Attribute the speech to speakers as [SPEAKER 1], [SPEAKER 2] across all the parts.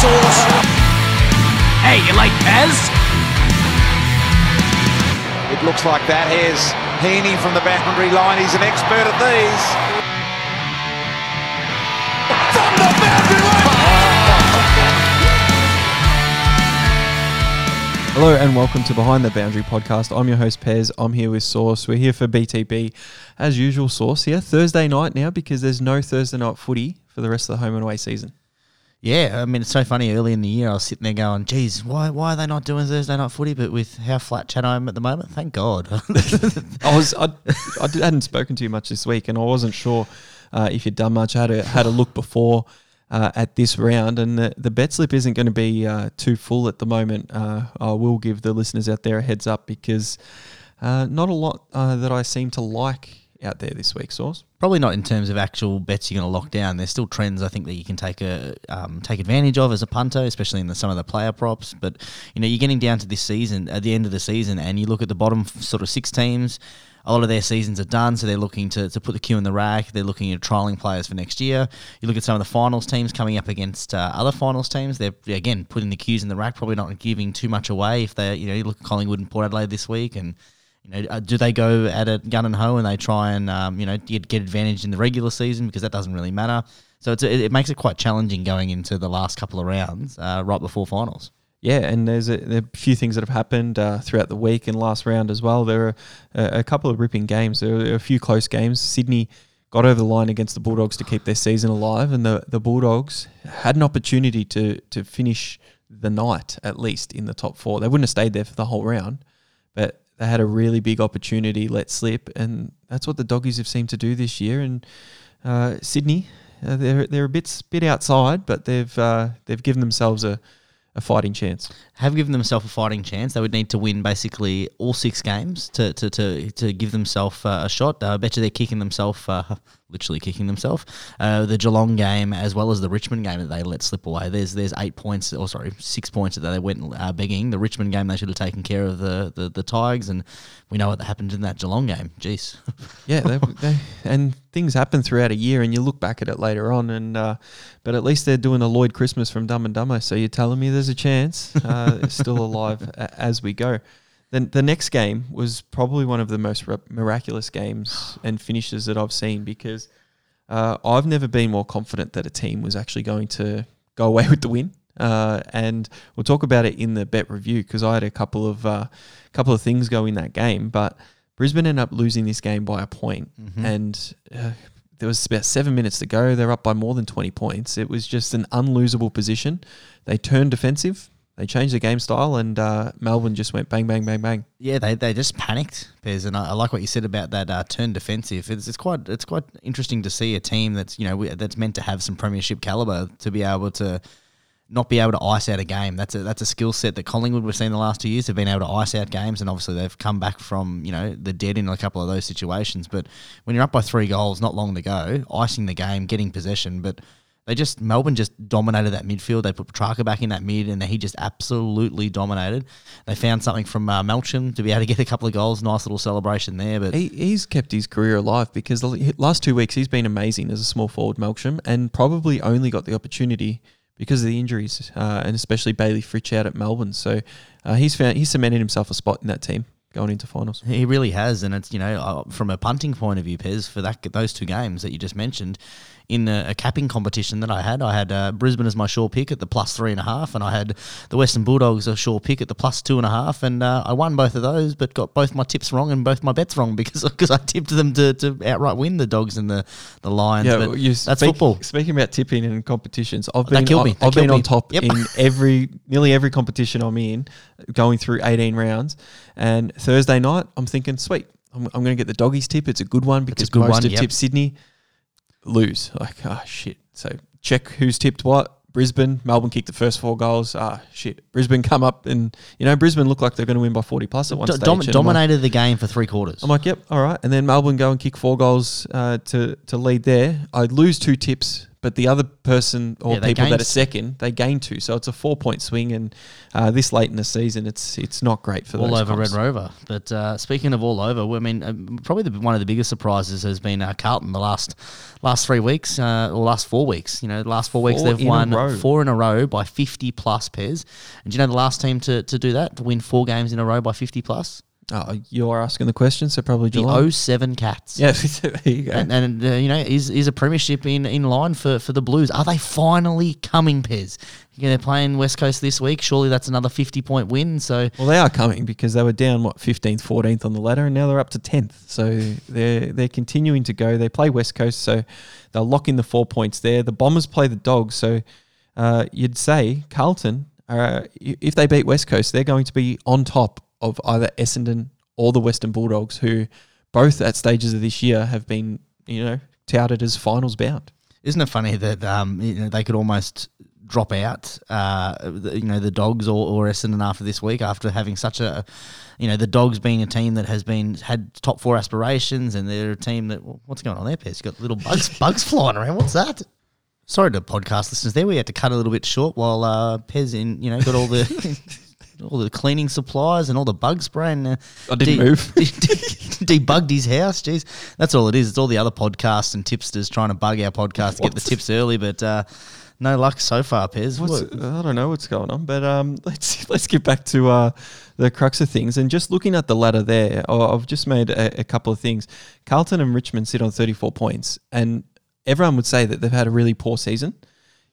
[SPEAKER 1] Sauce.
[SPEAKER 2] Hey, you like Pez?
[SPEAKER 1] It looks like that. Here's Heaney from the boundary line. He's an expert at these. From the boundary line.
[SPEAKER 3] Hello and welcome to Behind the Boundary podcast. I'm your host Pez. I'm here with Sauce. We're here for BTB as usual. Sauce here Thursday night now because there's no Thursday night footy for the rest of the home and away season.
[SPEAKER 4] Yeah, I mean it's so funny. Early in the year, I was sitting there going, "Geez, why why are they not doing Thursday night footy?" But with how flat chat I am at the moment, thank God.
[SPEAKER 3] I was I, I hadn't spoken to you much this week, and I wasn't sure uh, if you'd done much. I had a had a look before uh, at this round, and the, the bet slip isn't going to be uh, too full at the moment. Uh, I will give the listeners out there a heads up because uh, not a lot uh, that I seem to like out there this week. Sauce.
[SPEAKER 4] Probably not in terms of actual bets you're going to lock down. There's still trends I think that you can take a um, take advantage of as a punter, especially in the, some of the player props. But you know, you're getting down to this season at the end of the season, and you look at the bottom sort of six teams. A lot of their seasons are done, so they're looking to, to put the cue in the rack. They're looking at trialing players for next year. You look at some of the finals teams coming up against uh, other finals teams. They're again putting the cues in the rack, probably not giving too much away. If they, you know, you look at Collingwood and Port Adelaide this week, and you know, uh, do they go at a gun and hoe and they try and um, you know get, get advantage in the regular season because that doesn't really matter. So it's, it, it makes it quite challenging going into the last couple of rounds uh, right before finals.
[SPEAKER 3] Yeah, and there's a, there a few things that have happened uh, throughout the week and last round as well. There are a, a couple of ripping games. There are a few close games. Sydney got over the line against the Bulldogs to keep their season alive, and the, the Bulldogs had an opportunity to to finish the night at least in the top four. They wouldn't have stayed there for the whole round, but they had a really big opportunity let slip, and that's what the doggies have seemed to do this year. And uh, Sydney, uh, they're they're a bit bit outside, but they've uh, they've given themselves a a fighting chance.
[SPEAKER 4] Have given themselves a fighting chance. They would need to win basically all six games to to, to, to give themselves uh, a shot. I bet you they're kicking themselves, uh, literally kicking themselves. Uh, the Geelong game as well as the Richmond game that they let slip away. There's there's eight points, or sorry, six points that they went uh, begging. The Richmond game they should have taken care of the, the the Tigers, and we know what happened in that Geelong game. Jeez.
[SPEAKER 3] Yeah, they, they, and things happen throughout a year, and you look back at it later on. And uh, but at least they're doing a Lloyd Christmas from Dumb and Dumber. So you're telling me there's a chance uh, it's still alive as we go. Then the next game was probably one of the most ra- miraculous games and finishes that I've seen because uh, I've never been more confident that a team was actually going to go away with the win. Uh, and we'll talk about it in the bet review because I had a couple of uh, couple of things go in that game, but Brisbane ended up losing this game by a point. point, and uh, there was about seven minutes to go. They're up by more than twenty points. It was just an unlosable position. They turned defensive. They changed the game style, and uh, Melbourne just went bang, bang, bang, bang.
[SPEAKER 4] Yeah, they, they just panicked, Pez, and I, I like what you said about that uh, turn defensive. It's, it's quite it's quite interesting to see a team that's you know we- that's meant to have some premiership caliber to be able to not be able to ice out a game. That's a that's a skill set that Collingwood we've seen the last two years have been able to ice out games, and obviously they've come back from you know the dead in a couple of those situations. But when you're up by three goals, not long to go, icing the game, getting possession, but they just Melbourne just dominated that midfield. They put Petracca back in that mid, and he just absolutely dominated. They found something from uh, Melksham to be able to get a couple of goals. Nice little celebration there, but
[SPEAKER 3] He, he's kept his career alive because the last two weeks he's been amazing as a small forward, Melksham, and probably only got the opportunity because of the injuries, uh, and especially Bayley Fritsch out at Melbourne. So uh, he's found he's cemented himself a spot in that team going into finals.
[SPEAKER 4] He really has, and it's you know uh, from a punting point of view, Pez, for that those two games that you just mentioned, in a, a capping competition that I had, I had uh, Brisbane as my sure pick at the plus three and a half, and I had the Western Bulldogs a sure pick at the plus two and a half, and uh, I won both of those, but got both my tips wrong and both my bets wrong because because I tipped them to, to outright win the Dogs and the the Lions.
[SPEAKER 3] Yeah,
[SPEAKER 4] but
[SPEAKER 3] well, you
[SPEAKER 4] that's
[SPEAKER 3] speak-
[SPEAKER 4] football.
[SPEAKER 3] Speaking about tipping and competitions, I've been
[SPEAKER 4] me.
[SPEAKER 3] I've been
[SPEAKER 4] killed
[SPEAKER 3] on top
[SPEAKER 4] Yep.
[SPEAKER 3] in every nearly every competition I'm in, going through 18 rounds. And Thursday night, I'm thinking, sweet, I'm, I'm going to get the doggies tip. It's a good one because
[SPEAKER 4] good
[SPEAKER 3] most
[SPEAKER 4] one,
[SPEAKER 3] have
[SPEAKER 4] yep.
[SPEAKER 3] tipped Sydney. Lose like oh shit. So check who's tipped what. Brisbane, Melbourne kicked the first four goals. Ah, shit. Brisbane come up and, you know, Brisbane look like they're going to win by 40 plus at one
[SPEAKER 4] Do-
[SPEAKER 3] stage.
[SPEAKER 4] dom-
[SPEAKER 3] I'm like-
[SPEAKER 4] dominated the game for three quarters.
[SPEAKER 3] I'm like, yep, all right. And then Melbourne go and kick four goals uh, to to lead there. I lose two tips but the other person or
[SPEAKER 4] Yeah,
[SPEAKER 3] people that are second, they gain two. So it's a four point swing, and uh, this late in the season, it's it's not great for
[SPEAKER 4] all over
[SPEAKER 3] comps.
[SPEAKER 4] Red Rover. But uh, speaking of all over, I mean, um, probably the, one of the biggest surprises has been uh, Carlton the last last three weeks uh, or last four weeks. You know, the last four weeks
[SPEAKER 3] Four
[SPEAKER 4] they've won four in a row by fifty plus Pez. And do you know the last team to, to do that to win four games in a row by fifty plus?
[SPEAKER 3] Oh, you're asking the question, so probably
[SPEAKER 4] The
[SPEAKER 3] Geelong.
[SPEAKER 4] 07 Cats.
[SPEAKER 3] yeah, there you go.
[SPEAKER 4] And, and uh, you know, is is a premiership in, in line for, for the Blues? Are they finally coming, Pez? You know, they're playing West Coast this week. Surely that's another fifty point win. So
[SPEAKER 3] Well, they are coming because they were down what fifteenth, fourteenth on the ladder, and now they're up to tenth. So they're they're continuing to go. They play West Coast, so they'll lock in the four points there. The Bombers play the Dogs, so uh, you'd say Carlton, uh, if they beat West Coast, they're going to be on top of either Essendon or the Western Bulldogs, who both at stages of this year have been you know touted as finals bound.
[SPEAKER 4] Isn't it funny that um, you know, they could almost drop out, uh, you know, the Dogs or, or Essendon after this week after having such a, you know, the Dogs being a team that has been had top four aspirations and they're a team that what's going on there, Pez? You got little bugs bugs flying around. What's that? Sorry to podcast listeners. There we had to cut a little bit short while uh, Pez in, you know, got all the. All the cleaning supplies and all the bug spray and uh,
[SPEAKER 3] I didn't move.
[SPEAKER 4] de- de- debugged his house. Jeez, that's all it is. It's all the other podcasts and tipsters trying to bug our podcast to get the tips early, but uh, no luck so far, Pez.
[SPEAKER 3] What's,
[SPEAKER 4] What-
[SPEAKER 3] I don't know what's going on, but um, let's let's get back to uh, the crux of things. And just looking at the ladder there, I've just made a, a couple of things. Carlton and Richmond sit on 34 points, and everyone would say that they've had a really poor season.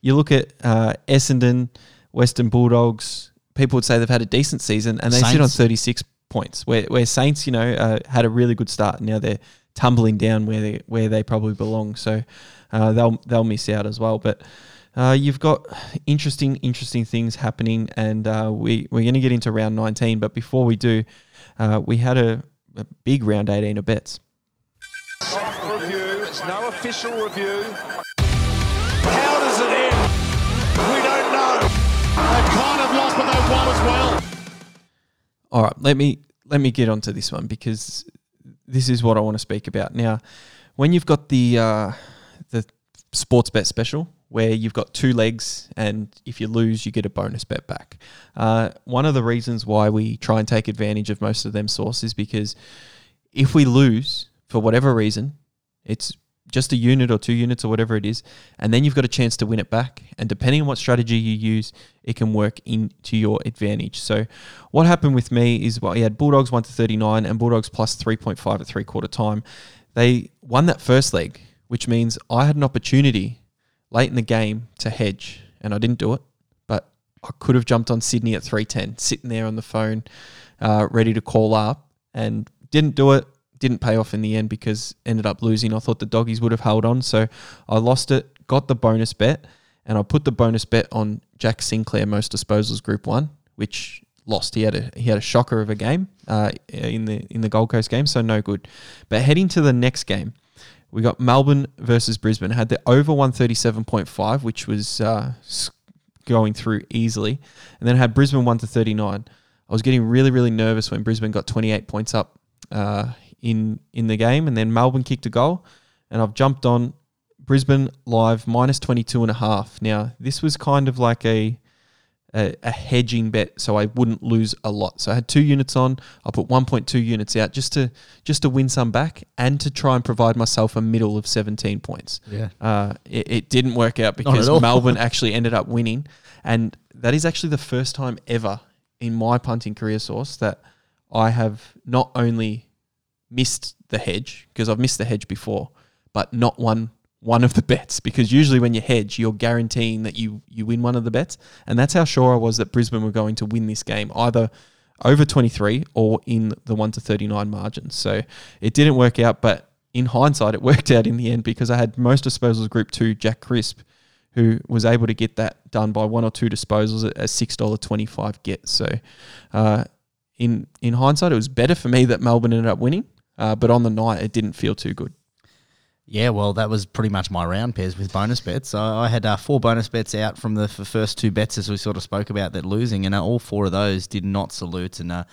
[SPEAKER 3] You look at uh, Essendon, Western Bulldogs. People would say they've had a decent season, and they sit on 36 points. Where, where Saints, you know, uh, had a really good start, and now they're tumbling down where they where they probably belong. So uh, they'll they'll miss out as well. But uh, you've got interesting, interesting things happening, and uh, we we're going to get into round 19. But before we do, uh, we had a, a big round 18 of bets.
[SPEAKER 1] Soft review. It's no official review. How They've kind of lost, but they've won as well.
[SPEAKER 3] All right, let me let me get onto this one because this is what I want to speak about now. When you've got the uh, the sports bet special where you've got two legs, and if you lose, you get a bonus bet back. Uh, one of the reasons why we try and take advantage of most of them sources because if we lose for whatever reason, it's just a unit or two units or whatever it is, and then you've got a chance to win it back. And depending on what strategy you use, it can work into your advantage. So, what happened with me is well, we had Bulldogs one to thirty nine and Bulldogs plus three point five at three quarter time. They won that first leg, which means I had an opportunity late in the game to hedge, and I didn't do it. But I could have jumped on Sydney at three ten, sitting there on the phone, uh, ready to call up, and didn't do it didn't pay off in the end because ended up losing. I thought the doggies would have held on, so I lost it. Got the bonus bet, and I put the bonus bet on Jack Sinclair most disposals Group One, which lost. He had a he had a shocker of a game uh, in the in the Gold Coast game, so no good. But heading to the next game, we got Melbourne versus Brisbane. Had the over one thirty seven point five, which was uh, going through easily, and then had Brisbane one to thirty nine. I was getting really really nervous when Brisbane got twenty eight points up uh, in in the game, and then Melbourne kicked a goal, and I've jumped on Brisbane live minus 22 and a half. Now, this was kind of like a, a a hedging bet so I wouldn't lose a lot. So I had two units on. I put 1.2 units out just to just to win some back and to try and provide myself a middle of 17 points.
[SPEAKER 4] Yeah.
[SPEAKER 3] Uh, it, it didn't work out because. Melbourne actually ended up winning, and that is actually the first time ever in my punting career Sauce that I have not only missed the hedge because I've missed the hedge before, but not won one of the bets because usually when you hedge, you're guaranteeing that you you win one of the bets, and that's how sure I was that Brisbane were going to win this game either over 23 or in the 1 to 39 margin. So it didn't work out, but in hindsight, it worked out in the end because I had most disposals group 2 Jack Crisp who was able to get that done by one or two disposals at a six dollar twenty five get. So, uh, in in hindsight, it was better for me that Melbourne ended up winning, uh, but on the night it didn't feel too good.
[SPEAKER 4] Yeah, well, that was pretty much my round Pez with bonus bets. So I had uh, four bonus bets out from the f- first two bets, as we sort of spoke about, that losing, and uh, all four of those did not salute. And uh,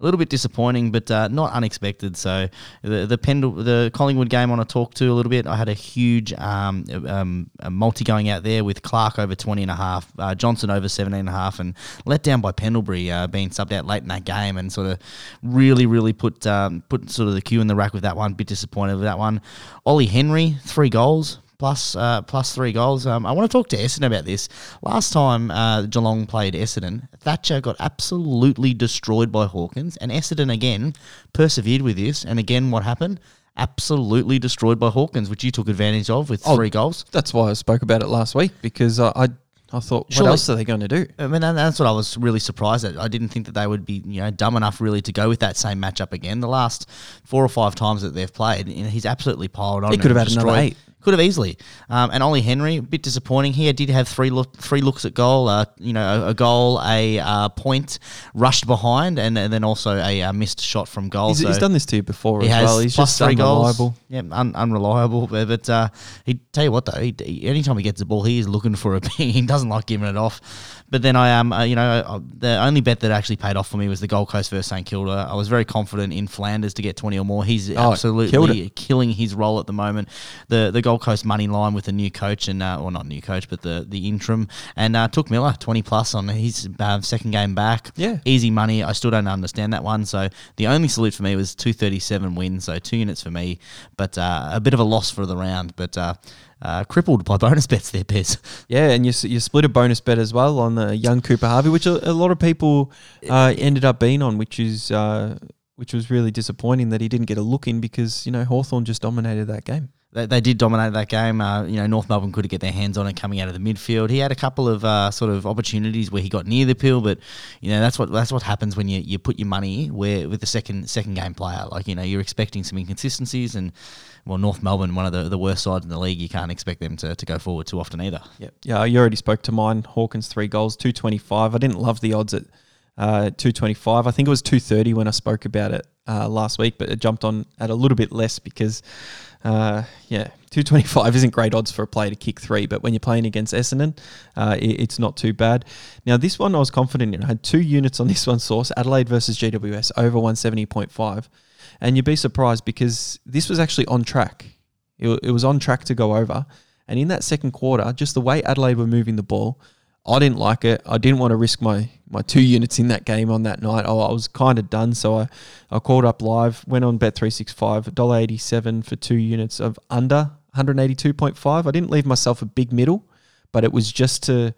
[SPEAKER 4] a little bit disappointing, but uh, not unexpected. So the the Pendle, the Collingwood game, want to talk to a little bit. I had a huge um, um, a multi going out there with Clark over 20 and a half, uh, Johnson over 17 and a half, and let down by Pendlebury uh, being subbed out late in that game, and sort of really, really put um, put sort of the cue in the rack with that one. Bit disappointed with that one. Ollie Henry, three goals plus uh, plus three goals. Um, I want to talk to Essendon about this. Last time uh, Geelong played Essendon, Thatcher got absolutely destroyed by Hawkins, and Essendon again persevered with this. And again, what happened? Absolutely destroyed by Hawkins, which you took advantage of with
[SPEAKER 3] Oh,
[SPEAKER 4] three goals.
[SPEAKER 3] That's why I spoke about it last week because I I, I thought, what
[SPEAKER 4] Surely-
[SPEAKER 3] else are they going to do?
[SPEAKER 4] I mean, that's what I was really surprised at. I didn't think that they would be, you know, dumb enough really to go with that same matchup again. The last four or five times that they've played, you know, he's absolutely piled on.
[SPEAKER 3] He could have had another eight.
[SPEAKER 4] Could have easily. Um, and Ollie Henry, a bit disappointing. here. did have three look, three looks at goal. Uh, you know, a, a goal, a uh, point, rushed behind, and, and then also a uh, missed shot from goal.
[SPEAKER 3] He's,
[SPEAKER 4] so
[SPEAKER 3] he's done this to you before
[SPEAKER 4] he
[SPEAKER 3] as
[SPEAKER 4] has
[SPEAKER 3] well. He's
[SPEAKER 4] plus
[SPEAKER 3] just
[SPEAKER 4] three
[SPEAKER 3] unreliable.
[SPEAKER 4] goals. Yeah, un- unreliable. But, but uh, he tell you what though, he, he, anytime he gets the ball, he is looking for a ping. He doesn't like giving it off. But then I am, um, uh, you know, uh, the only bet that actually paid off for me was the Gold Coast versus St Kilda. I was very confident in Flanders to get twenty or more. He's
[SPEAKER 3] Oh,
[SPEAKER 4] absolutely killing his role at the moment. The the Gold Coast money line with a new coach and uh, well not new coach but the the interim and uh, took Miller twenty plus on his uh, second game back.
[SPEAKER 3] Yeah.
[SPEAKER 4] easy money. I still don't understand that one. So the only salute for me was two thirty seven wins. So two units for me, but uh, a bit of a loss for the round. But uh, uh, crippled by bonus bets there, Pez.
[SPEAKER 3] Yeah, and you, you split a bonus bet as well on the young Cooper Harvey, which a, a lot of people uh, ended up being on, which is uh, which was really disappointing that he didn't get a look in because you know Hawthorn just dominated that game.
[SPEAKER 4] They, they did dominate that game. Uh, you know, North Melbourne couldn't get their hands on it coming out of the midfield. He had a couple of uh, sort of opportunities where he got near the pill, but you know that's what that's what happens when you, you put your money where with the second second game player. Like you know, you're expecting some inconsistencies, and well, North Melbourne, one of the, the worst sides in the league, you can't expect them to, to go forward too often either.
[SPEAKER 3] Yeah, yeah. You already spoke to mine. Hawkins three goals, two twenty five. I didn't love the odds at uh, two twenty five. I think it was two thirty when I spoke about it uh, last week, but it jumped on at a little bit less because, uh, yeah, two twenty five isn't great odds for a player to kick three. But when you're playing against Essendon, uh, it, it's not too bad. Now this one I was confident in. I had two units on this one. Sauce Adelaide versus GWS over one seventy point five, and you'd be surprised because this was actually on track. It, it was on track to go over. And in that second quarter, just the way Adelaide were moving the ball, I didn't like it. I didn't want to risk my, my two units in that game on that night. Oh, I was kind of done. So I, I called up live, went on Bet365, $1.87 for two units of under 182.5. I didn't leave myself a big middle, but it was just to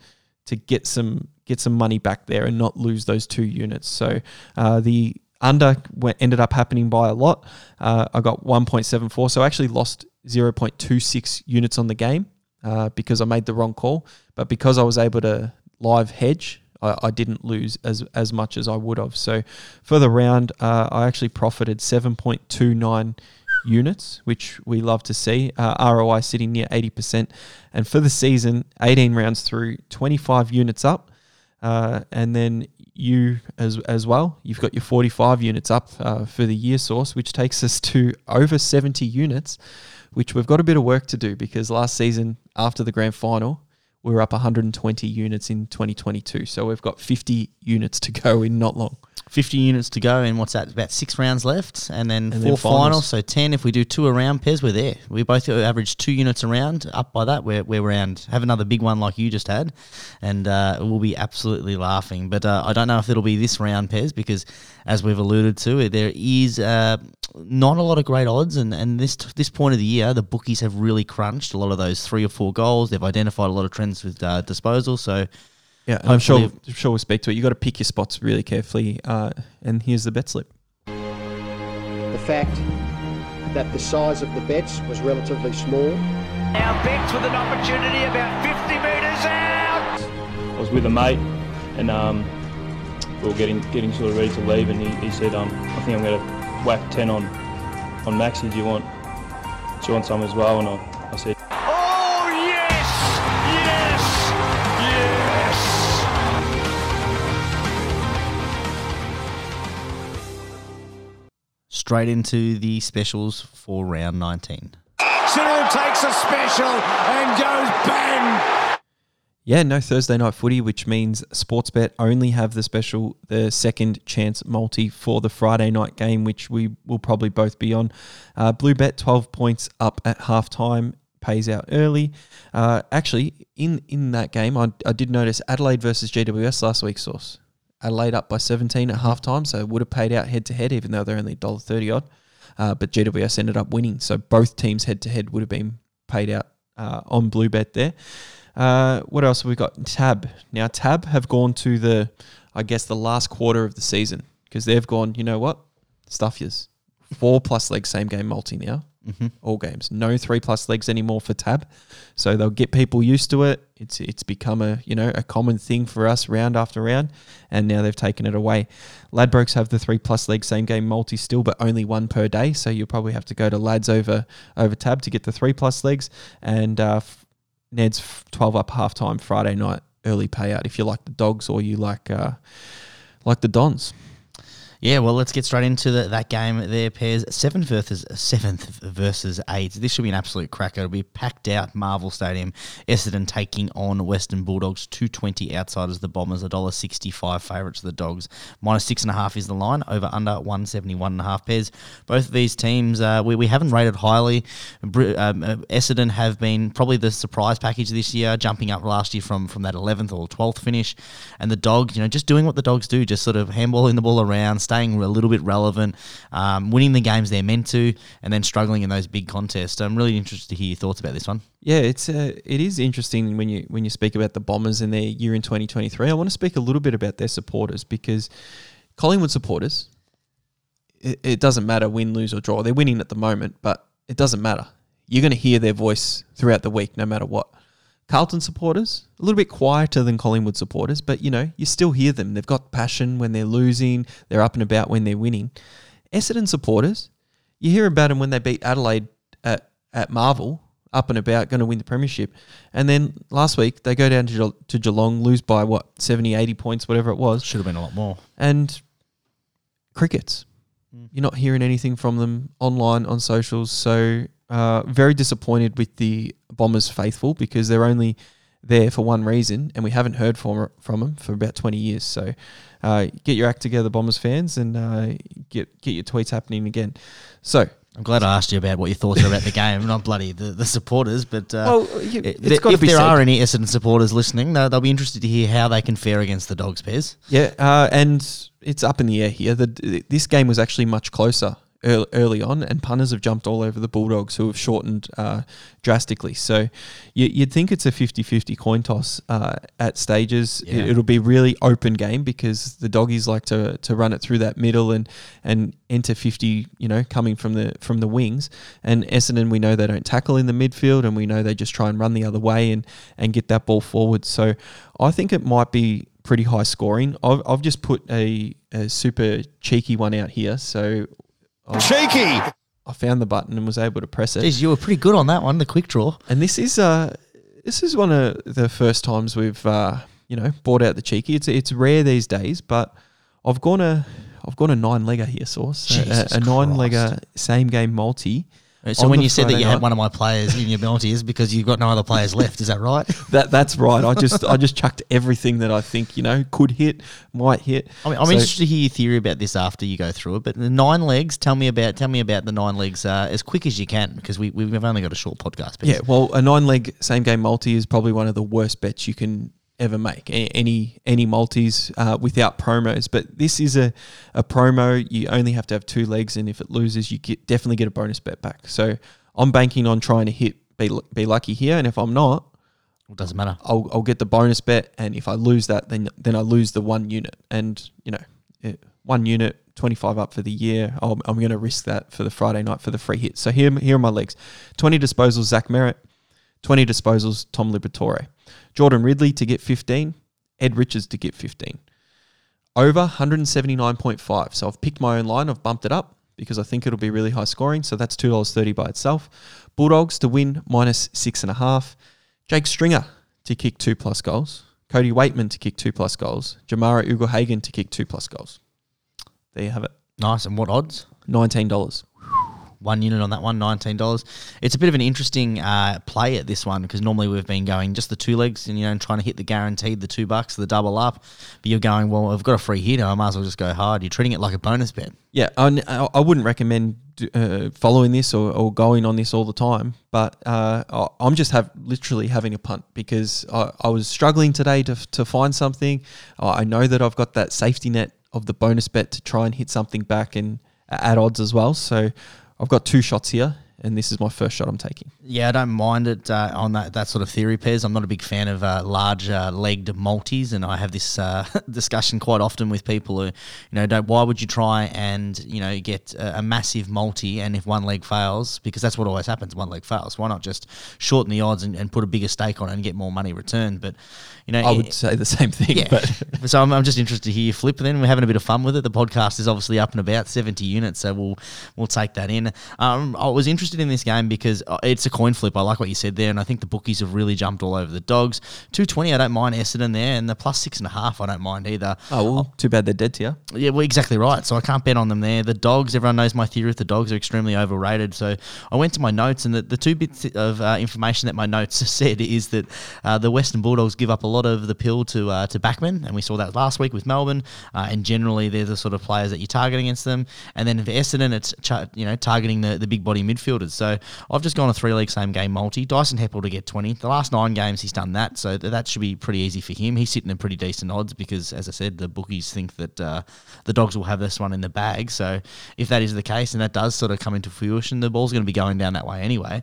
[SPEAKER 3] to get some get some money back there and not lose those two units. So uh, the under went, ended up happening by a lot. Uh, I got 1.74, so I actually lost 0.26 units on the game uh, because I made the wrong call. But because I was able to live hedge, I, I didn't lose as as much as I would have. So for the round, uh, I actually profited 7.29 units, which we love to see. Uh, ROI sitting near 80%. And for the season, 18 rounds through, 25 units up. Uh, and then you as as well, you've got your 45 units up uh, for the year Sauce, which takes us to over 70 units, which we've got a bit of work to do because last season after the grand final, we were up 120 units in 2022. So we've got 50 units to go in not long.
[SPEAKER 4] 50 units to go, and what's that? About six rounds left, and then
[SPEAKER 3] And
[SPEAKER 4] four
[SPEAKER 3] then finals.
[SPEAKER 4] finals. So 10. If we do two around pairs, we're there. We both average two units around. Up by that, we're, we're around. Have another big one like you just had, and uh, we'll be absolutely laughing. But uh, I don't know if it'll be this round Pez because, as we've alluded to, there is uh, not a lot of great odds, and, and this this point of the year, the bookies have really crunched a lot of those three or four goals. They've identified a lot of trends with uh, disposal. So
[SPEAKER 3] Yeah, and I'm sure, I'm sure we'll speak to it. You got to pick your spots really carefully. Uh, and here's the bet slip.
[SPEAKER 5] the fact that the size of the bets was relatively small.
[SPEAKER 2] Now Bex with an opportunity about 50 metres out.
[SPEAKER 6] I was with a mate, and um, we were getting getting sort of ready to leave, and he, he said, um, "I think I'm going to whack ten on on Maxi. Do you want do you want some as well?" And I,
[SPEAKER 4] straight into the specials for round 19.
[SPEAKER 1] Cyril takes a special and goes bang.
[SPEAKER 3] Yeah, no Thursday night footy, which means Sportsbet only have the special, the second chance multi for the Friday night game, which we will probably both be on. Uh, Blue Bet, 12 points up at halftime, pays out early. Uh, actually, in, in that game, I, I did notice Adelaide versus GWS last week, Sauce. Adelaide up by 17 at halftime, so would have paid out head to head, even though they're only $1.30 odd. Uh, but GWS ended up winning, so both teams head to head would have been paid out uh, on Blue Bet there. Uh, what else have we got? Tab. Now, Tab have gone to the, I guess, the last quarter of the season because they've gone, you know what? Stuff yous. Four plus legs, same game multi now. Mm-hmm. All games. No three plus legs anymore for Tab. So they'll get people used to it. It's it's become a you know a common thing for us round after round, and now they've taken it away. Ladbrokes have the three plus legs same game multi still, but only one per day. So you'll probably have to go to Lads over over Tab to get the three plus legs, and uh, Ned's 12 up halftime Friday night early payout if you like the dogs or you like uh, like the Dons.
[SPEAKER 4] Yeah, well, let's get straight into the, that game there. Pez seventh versus seventh versus eight. This should be an absolute cracker. It'll be packed out Marvel Stadium. Essendon taking on Western Bulldogs. Two twenty outsiders. The Bombers. A dollar sixty five favourites. To the Dogs. Minus six and a half is the line. Over under one seventy one and a half Pez. Both of these teams uh, we, we haven't rated highly. Um, uh, Essendon have been probably the surprise package this year, jumping up last year from from that eleventh or twelfth finish, and the Dogs, you know, just doing what the Dogs do, just sort of handballing the ball around staying a little bit relevant, um, winning the games they're meant to, and then struggling in those big contests. I'm really interested to hear your thoughts about this one.
[SPEAKER 3] Yeah, it's uh, it is interesting when you when you speak about the Bombers and their year in 2023. I want to speak a little bit about their supporters because Collingwood supporters, it, it doesn't matter win, lose or draw. They're winning at the moment, but it doesn't matter. You're going to hear their voice throughout the week, no matter what. Carlton supporters, a little bit quieter than Collingwood supporters, but you know, you still hear them. They've got passion when they're losing, they're up and about when they're winning. Essendon supporters, you hear about them when they beat Adelaide at, at Marvel, up and about, going to win the Premiership. And then last week, they go down to, to Geelong, lose by what, 70, 80 points, whatever it was.
[SPEAKER 4] Should have been a lot more.
[SPEAKER 3] And crickets. Mm. You're not hearing anything from them online, on socials. So uh, very disappointed with the Bombers faithful because they're only there for one reason, and we haven't heard from from them for about twenty years. So, uh, get your act together, Bombers fans, and uh, get get your tweets happening again. So.
[SPEAKER 4] I'm glad I asked you about what your thoughts are about the game, not bloody the, the supporters. But uh,
[SPEAKER 3] well, you,
[SPEAKER 4] if there said. are any Essendon supporters listening, they'll, they'll, be interested to hear how they can fare against the Dogs, Pez.
[SPEAKER 3] Yeah, uh, and it's up in the air here. The, this game was actually much closer early, early on, and punters have jumped all over the Bulldogs, who have shortened uh, drastically. So you, would think it's a 50 50 coin toss uh, at stages. Yeah. It, will be really open game because the doggies like to, to run it through that middle and, and enter 50, you know, coming from the from the wings. And Essendon, we know they don't tackle in the midfield, and we know they just try and run the other way and, and get that ball forward. So I think it might be pretty high scoring. I've, I've just put a, a super cheeky one out here. So
[SPEAKER 1] Cheeky.
[SPEAKER 3] I found the button and was able to press it.
[SPEAKER 4] Jeez, you were pretty good on that one, the quick draw.
[SPEAKER 3] And this is uh this is one of the first times we've uh you know bought out the cheeky. It's it's rare these days, but I've gone a I've gone a nine legger here, Sauce a, a nine legger same game multi
[SPEAKER 4] so when you said that you night. had one of my players in your multis because you've got no other players left, is that right?
[SPEAKER 3] that that's right. I just I just chucked everything that I think you know could hit, might hit.
[SPEAKER 4] I mean, I'm so, interested to hear your theory about this after you go through it. But the nine legs, tell me about tell me about the nine legs uh, as quick as you can because we we've only got a short podcast.
[SPEAKER 3] Yeah, well, a nine leg same game multi is probably one of the worst bets you can ever make any any multis uh, without promos. But this is a, a promo. You only have to have two legs, and if it loses, you get definitely get a bonus bet back. So I'm banking on trying to hit be be lucky here, and if I'm not,
[SPEAKER 4] it doesn't matter.
[SPEAKER 3] I'll, I'll get the bonus bet, and if I lose that, then then I lose the one unit, and you know, one unit. 25 up for the year. i am going to risk that for the Friday night for the free hit. So here, here are my legs 20 disposals, Zach Merrett, 20 disposals, Tom Liberatore. Jordan Ridley to get 15, Ed Richards to get 15. Over 179.5. So I've picked my own line, I've bumped it up because I think it'll be really high scoring. So that's $2.30 by itself. Bulldogs to win minus 6.5. Jake Stringer to kick two plus goals. Cody Weightman to kick two plus goals. Jamarra Ugle-Hagan to kick two plus goals. There you have it.
[SPEAKER 4] Nice. And what odds?
[SPEAKER 3] $19.
[SPEAKER 4] One unit on that one, nineteen dollars. It's a bit of an interesting uh, play at this one because normally we've been going just the two legs and you know trying to hit the guaranteed the two bucks, the double up. But you're going well. I've got a free hit. I might as well just go hard. You're treating it like a bonus bet.
[SPEAKER 3] Yeah, I, I wouldn't recommend uh, following this or, or going on this all the time, but uh, I'm just have literally having a punt because I, I was struggling today to, to find something. I know that I've got that safety net of the bonus bet to try and hit something back and at odds as well. So I've got two shots here and this is my first shot I'm taking.
[SPEAKER 4] Yeah, I don't mind it uh, on that, that sort of theory, Pez. I'm not a big fan of uh, large uh, legged multis, and I have this uh, discussion quite often with people who, you know, don't. Why would you try and you know get a, a, massive multi, and if one leg fails, because that's what always happens, one leg fails. Why not just shorten the odds and, and put a bigger stake on it and get more money returned? But you know,
[SPEAKER 3] I would say the same thing.
[SPEAKER 4] Yeah.
[SPEAKER 3] But
[SPEAKER 4] so I'm, I'm just interested to hear you flip. Then we're having a bit of fun with it. The podcast is obviously up and about 70 units, so we'll we'll take that in. Um, I was interested in this game because uh, it's a coin flip. I like what you said there, and I think the bookies have really jumped all over the dogs. 220, I don't mind Essendon there, and the plus six and a half, I don't mind either.
[SPEAKER 3] Oh well, too bad they're dead to you.
[SPEAKER 4] Yeah, well, exactly right. So I can't bet on them there. The dogs, everyone knows my theory. The dogs are extremely overrated. So I went to my notes, and the, the two bits of uh, information that my notes said is that uh, the Western Bulldogs give up a lot of the pill to uh, to backmen, and we saw that last week with Melbourne. Uh, and generally, they're the sort of players that you target against them. And then for Essendon, it's you know targeting the, the big body So I've just gone a three league same game multi. Dyson Heppell to get 20. The last nine games he's done that, so that should be pretty easy for him. He's sitting in pretty decent odds because, as I said, the bookies think that uh, the dogs will have this one in the bag. So if that is the case, and that does sort of come into fruition, the ball's going to be going down that way anyway.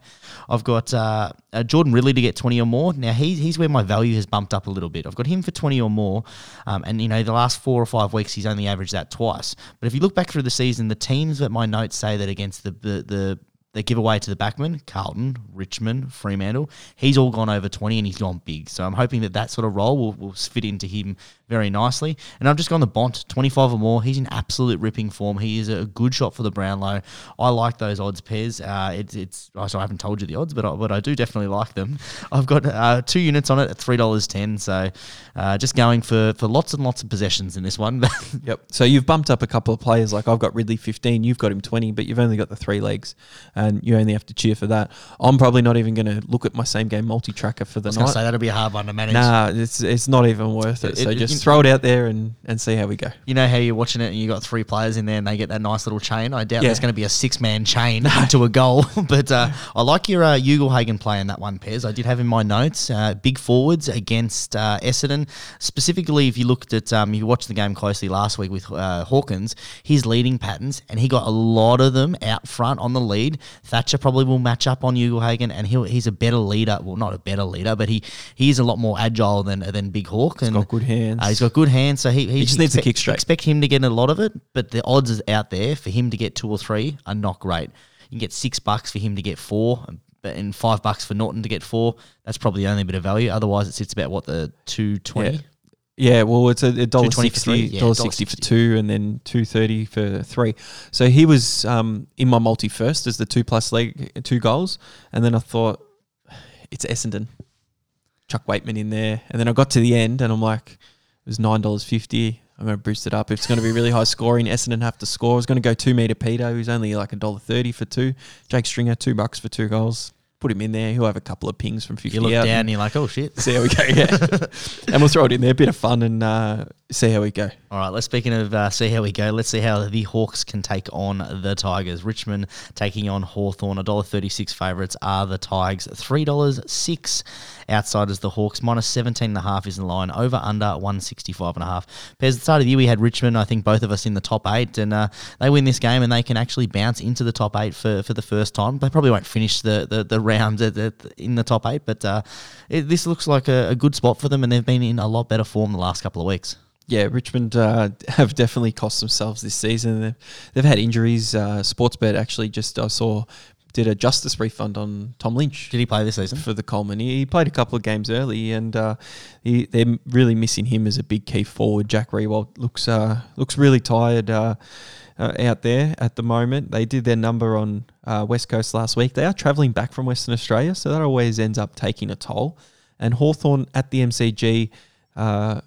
[SPEAKER 4] I've got uh, uh, Jordan Ridley to get 20 or more. Now he's he's where my value has bumped up a little bit. I've got him for 20 or more, um, and you know the last four or five weeks he's only averaged that twice. But if you look back through the season, the teams that my notes say that against the the, the they give away to the backman, Carlton, Richmond, Fremantle. He's all gone over 20 and he's gone big. So I'm hoping that that sort of role will, will fit into him very nicely. And I've just gone the Bont, 25 or more. He's in absolute ripping form. He is a good shot for the Brownlow. I like those odds Pez. Uh, it's, it's oh, so I haven't told you the odds, but I, but I do definitely like them. I've got uh, two units on it at $3.10. So uh, just going for, for lots and lots of possessions in this one.
[SPEAKER 3] yep. So you've bumped up a couple of players. Like I've got Ridley 15, you've got him 20, but you've only got the three legs and you only have to cheer for that. I'm probably not even going to look at my same game multi tracker for the
[SPEAKER 4] I was
[SPEAKER 3] night.
[SPEAKER 4] say that'll be a hard one to manage.
[SPEAKER 3] Nah, it's it's not even worth it.
[SPEAKER 4] It-
[SPEAKER 3] so
[SPEAKER 4] it-
[SPEAKER 3] just
[SPEAKER 4] you-
[SPEAKER 3] throw it out there and, and see how we go.
[SPEAKER 4] You know how you're watching it and you got three players in there and they get that nice little chain. I doubt
[SPEAKER 3] Yeah.
[SPEAKER 4] there's going to be a six man chain into a goal. but uh, I like your uh, Ugle-Hagan play in that one, Pez. I did have in my notes uh, big forwards against uh, Essendon. Specifically, if you looked at, um, you watched the game closely last week with uh, Hawkins, his leading patterns, and he got a lot of them out front on the lead. Thatcher probably will match up on Ugle-Hagan, and he'll, he's a better leader. Well, not a better leader, but he, he is a lot more agile than than Big Hawk. and
[SPEAKER 3] got good hands.
[SPEAKER 4] Uh, he's got good hands, so he, he,
[SPEAKER 3] just needs to kick straight.
[SPEAKER 4] Expect him to get a lot of it, but the odds is out there for him to get two or three are not great. You can get six bucks for him to get four, but and five bucks for Naughton to get four. That's probably the only bit of value. Otherwise, it sits about what the two twenty.
[SPEAKER 3] Yeah. Yeah, well, it's a, a dollar
[SPEAKER 4] $2.20 for? Yeah,
[SPEAKER 3] sixty for two, and then two thirty for three. So he was um, in my multi first as the two plus leg, two goals, and then I thought it's Essendon, Chuck Weightman in there, and then I got to the end, and I'm like, was nine dollars fifty. I'm going to boost it up. If it's going to be really high scoring, Essendon have to score. I was going to go two meter Peter, who's only like a dollar thirty for two. Jake Stringer, two bucks for two goals. Put him in there. He'll have a couple of pings from fifty
[SPEAKER 4] You look
[SPEAKER 3] out.
[SPEAKER 4] down, and you're like, oh shit.
[SPEAKER 3] See how we go, yeah. and we'll throw it in there, bit of fun, and uh, see how we go.
[SPEAKER 4] All right, let's speaking of uh, see how we go. Let's see how the Hawks can take on the Tigers. Richmond taking on Hawthorn. $1.36 favourites are the Tigers. $3.06 outsiders the Hawks. Minus 17.5 is in line. Over under 165.5. Pez at the start of the year, we had Richmond, I think both of us in the top eight, and uh, they win this game and they can actually bounce into the top eight for, for the first time. They probably won't finish the, the, the round at, at, in the top eight, but uh, it, this looks like a, a good spot for them and they've been in a lot better form the last couple of weeks.
[SPEAKER 3] Yeah, Richmond uh, have definitely cost themselves this season. They've, they've had injuries. Uh, Sportsbet actually just I saw did a justice refund on Tom Lynch
[SPEAKER 4] Did he play this season?
[SPEAKER 3] for the Coleman. He, he played a couple of games early, and uh, he, they're really missing him as a big key forward. Jack Riewoldt looks uh, looks really tired. Uh, uh, out there at the moment, they did their number on uh, West Coast last week. They are travelling back from Western Australia, so that always ends up taking a toll. And Hawthorn at the MCG, uh,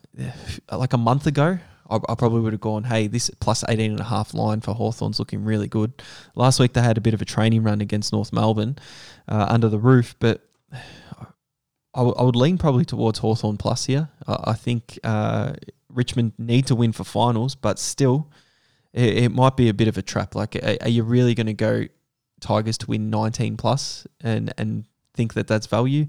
[SPEAKER 3] like a month ago, I, probably would have gone, hey, this plus 18 and a half line for Hawthorn's looking really good. Last week they had a bit of a training run against North Melbourne uh, under the roof, but I, w- I would lean probably towards Hawthorn plus here. I, I think uh, Richmond need to win for finals, but still, it, it might be a bit of a trap. Like, are, are you really going to go Tigers to win 19 plus and, and think that that's value?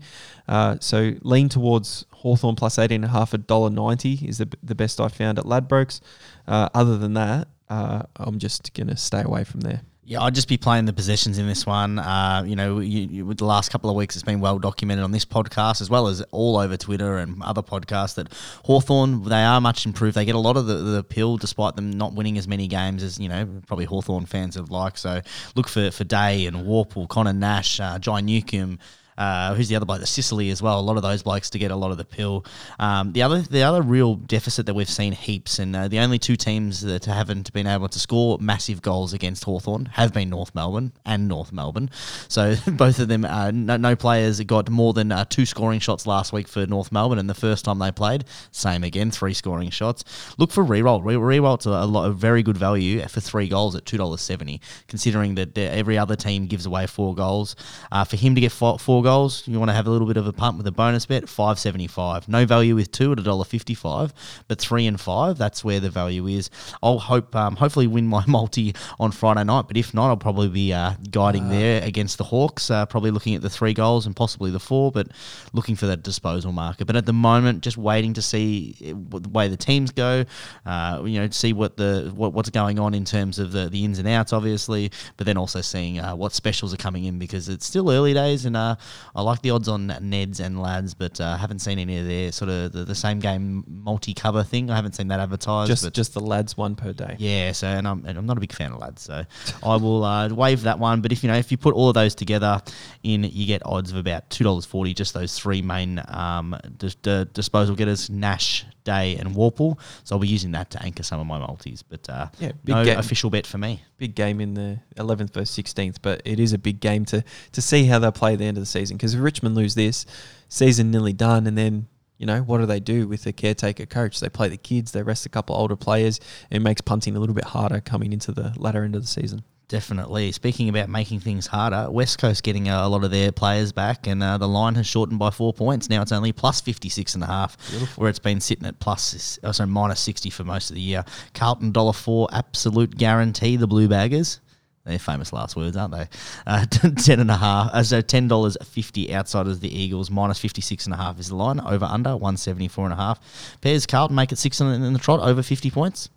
[SPEAKER 3] Uh, so lean towards Hawthorn plus 18.5 at $1.90 is the, the best I found at Ladbrokes. Uh, other than that, uh, I'm just going to stay away from there.
[SPEAKER 4] Yeah, I'd just be playing the positions in this one. Uh, you know, you, you, with the last couple of weeks, it's been well documented on this podcast as well as all over Twitter and other podcasts that Hawthorn they are much improved. They get a lot of the, the appeal despite them not winning as many games as, you know, probably Hawthorn fans would like. So look for, for Day and Worpel, Connor Nash, uh, Jai Newcombe, uh, who's the other bloke? The Sicily as well. A lot of those blokes to get a lot of the pill. Um, the other the other real deficit that we've seen heaps, and uh, the only two teams that haven't been able to score massive goals against Hawthorn have been North Melbourne and North Melbourne. So both of them, uh, no, no, players got more than uh, two scoring shots last week for North Melbourne, and the first time they played, same again, three scoring shots. Look for Riewoldt. Re- Riewoldt to a lot of very good value for three goals at two dollars seventy, considering that every other team gives away four goals. Uh, for him to get four, four goals, you want to have a little bit of a pump with a bonus bet, five seventy five. No value with two at a dollar fifty five, but three and five, that's where the value is. I'll hope, um, hopefully, win my multi on Friday night, but if not, I'll probably be uh, guiding uh, there against the Hawks. Uh, probably looking at the three goals and possibly the four, but looking for that disposal market. But at the moment, just waiting to see the way the teams go. Uh, you know, see what the what, what's going on in terms of the, the ins and outs, obviously, but then also seeing uh, what specials are coming in because it's still early days and uh, I like the odds on Neds and Lads, but I uh, haven't seen any of their sort of the, the same game multi cover thing. I haven't seen that advertised.
[SPEAKER 3] Just just the Lads one per day.
[SPEAKER 4] Yeah, so and I'm and I'm not a big fan of Lads, so I will uh, waive that one. But if you know if you put all of those together, in you get odds of about two dollars forty. Just those three main um, dis- disposal getters: Nash, Day, and Worpel. So I'll be using that to anchor some of my multis. But uh, yeah, big no official bet for me.
[SPEAKER 3] Big game in the 11th versus 16th, but it is a big game to to see how they play at the end of the season. Because if Richmond lose this, season nearly done, and then you know, what do they do with the caretaker coach? They play the kids, they rest a couple older players. It makes punting a little bit harder coming into the latter end of the season.
[SPEAKER 4] Definitely. Speaking about making things harder, West Coast getting a, lot of their players back, and uh, the line has shortened by four points. Now it's only plus 56 and a half, Beautiful. where it's been sitting at plus, oh, sorry, minus 60 for most of the year. Carlton, $1.04, absolute guarantee, the Blue Baggers. They're famous last words, aren't they? Uh, ten and a half. Uh, so ten dollars fifty outside outsiders the Eagles minus fifty six and a half is the line. Over under one seventy four and a half. Pez Carlton make it six in, in the trot over fifty points.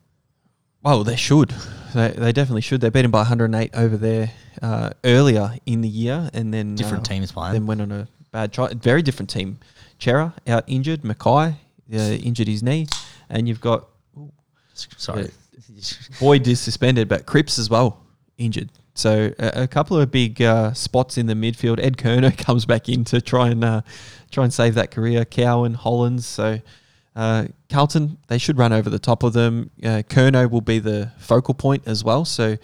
[SPEAKER 3] Well, they should. They, they definitely should. They beat him by 108 over there uh, earlier in the year, and then
[SPEAKER 4] different uh, teams playing.
[SPEAKER 3] Then went on a bad try. Very different team. Cerra out injured. Mackay uh, injured his knee, and you've got
[SPEAKER 4] ooh, sorry,
[SPEAKER 3] Boyd is suspended, but Cripps as well injured. So a, a couple of big uh, spots in the midfield. Ed Curnow comes back in to try and uh, try and save that career. Cowan, Hollands. So uh, Carlton, they should run over the top of them. Uh, Curnow will be the focal point as well. So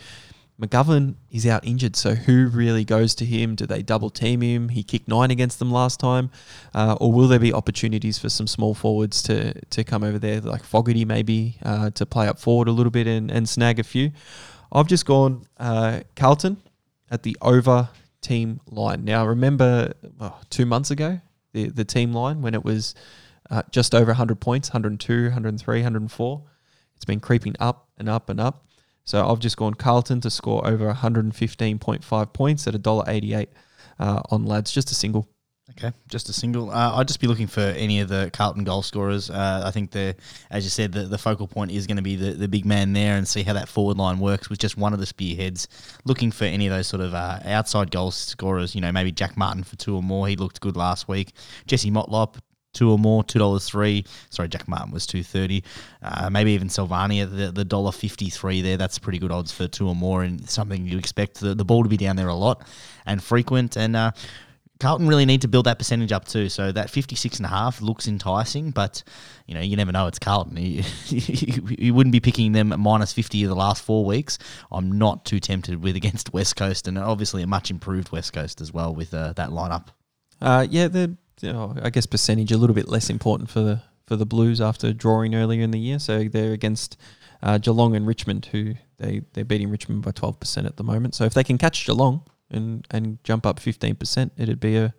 [SPEAKER 3] McGovern is out injured. So who really goes to him? Do they double team him? He kicked nine against them last time. Uh, or will there be opportunities for some small forwards to, to come over there, like Fogarty maybe, uh, to play up forward a little bit and, and snag a few? I've just gone uh, Carlton at the over team line. Now, remember oh, two months ago, the, the team line when it was – uh, just over 100 points 102, 103, 104. It's been creeping up and up and up. So I've just gone Carlton to score over 115.5 points at $1.88 uh, on lads, just a single.
[SPEAKER 4] Okay, just a single. Uh, I'd just be looking for any of the Carlton goal scorers. Uh, I think the, as you said, the, the focal point is going to be the, the big man there, and see how that forward line works with just one of the spearheads. Looking for any of those sort of uh, outside goal scorers. You know, maybe Jack Martin for two or more. He looked good last week. Jesse Motlop, two or more, two dollars three. Sorry, Jack Martin was two thirty. Uh, maybe even Silvagni at the the dollar fifty three there. That's pretty good odds for two or more, and something you expect the, the ball to be down there a lot and frequent. And uh, Carlton really need to build that percentage up too. So that fifty six and a half looks enticing, but you know you never know. It's Carlton. You, you, wouldn't be picking them at minus fifty of the last four weeks. I'm not too tempted with against West Coast, and obviously a much improved West Coast as well with uh, that lineup.
[SPEAKER 3] Uh, yeah, the I guess percentage a little bit less important for the for the Blues after drawing earlier in the year. So they're against uh, Geelong and Richmond, who they they're beating Richmond by twelve percent at the moment. So if they can catch Geelong and and jump up fifteen percent, it'd be a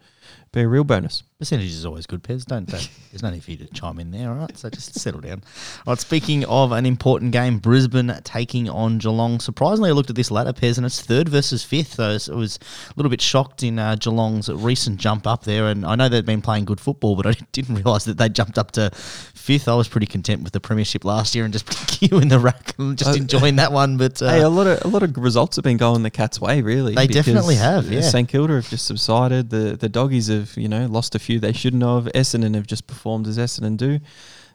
[SPEAKER 3] be a real bonus.
[SPEAKER 4] Percentage is always good, Pez. Don't, don't there's no need for you to chime in there, all right? So just settle down. All right, speaking of an important game, Brisbane taking on Geelong. Surprisingly, I looked at this ladder, Pez, and it's third versus fifth. So I was a little bit shocked in uh, Geelong's recent jump up there. And I know they've been playing good football, but I didn't realise that they jumped up to fifth. I was pretty content with the premiership last year and just you in the rack and just
[SPEAKER 3] Uh,
[SPEAKER 4] enjoying that one. But uh,
[SPEAKER 3] hey, a lot of a lot of results have been going the Cats' way, really.
[SPEAKER 4] They definitely have,
[SPEAKER 3] uh,
[SPEAKER 4] yeah.
[SPEAKER 3] St Kilda have just subsided. The the doggies have you know lost a few they shouldn't have. Essendon have just performed as Essendon do,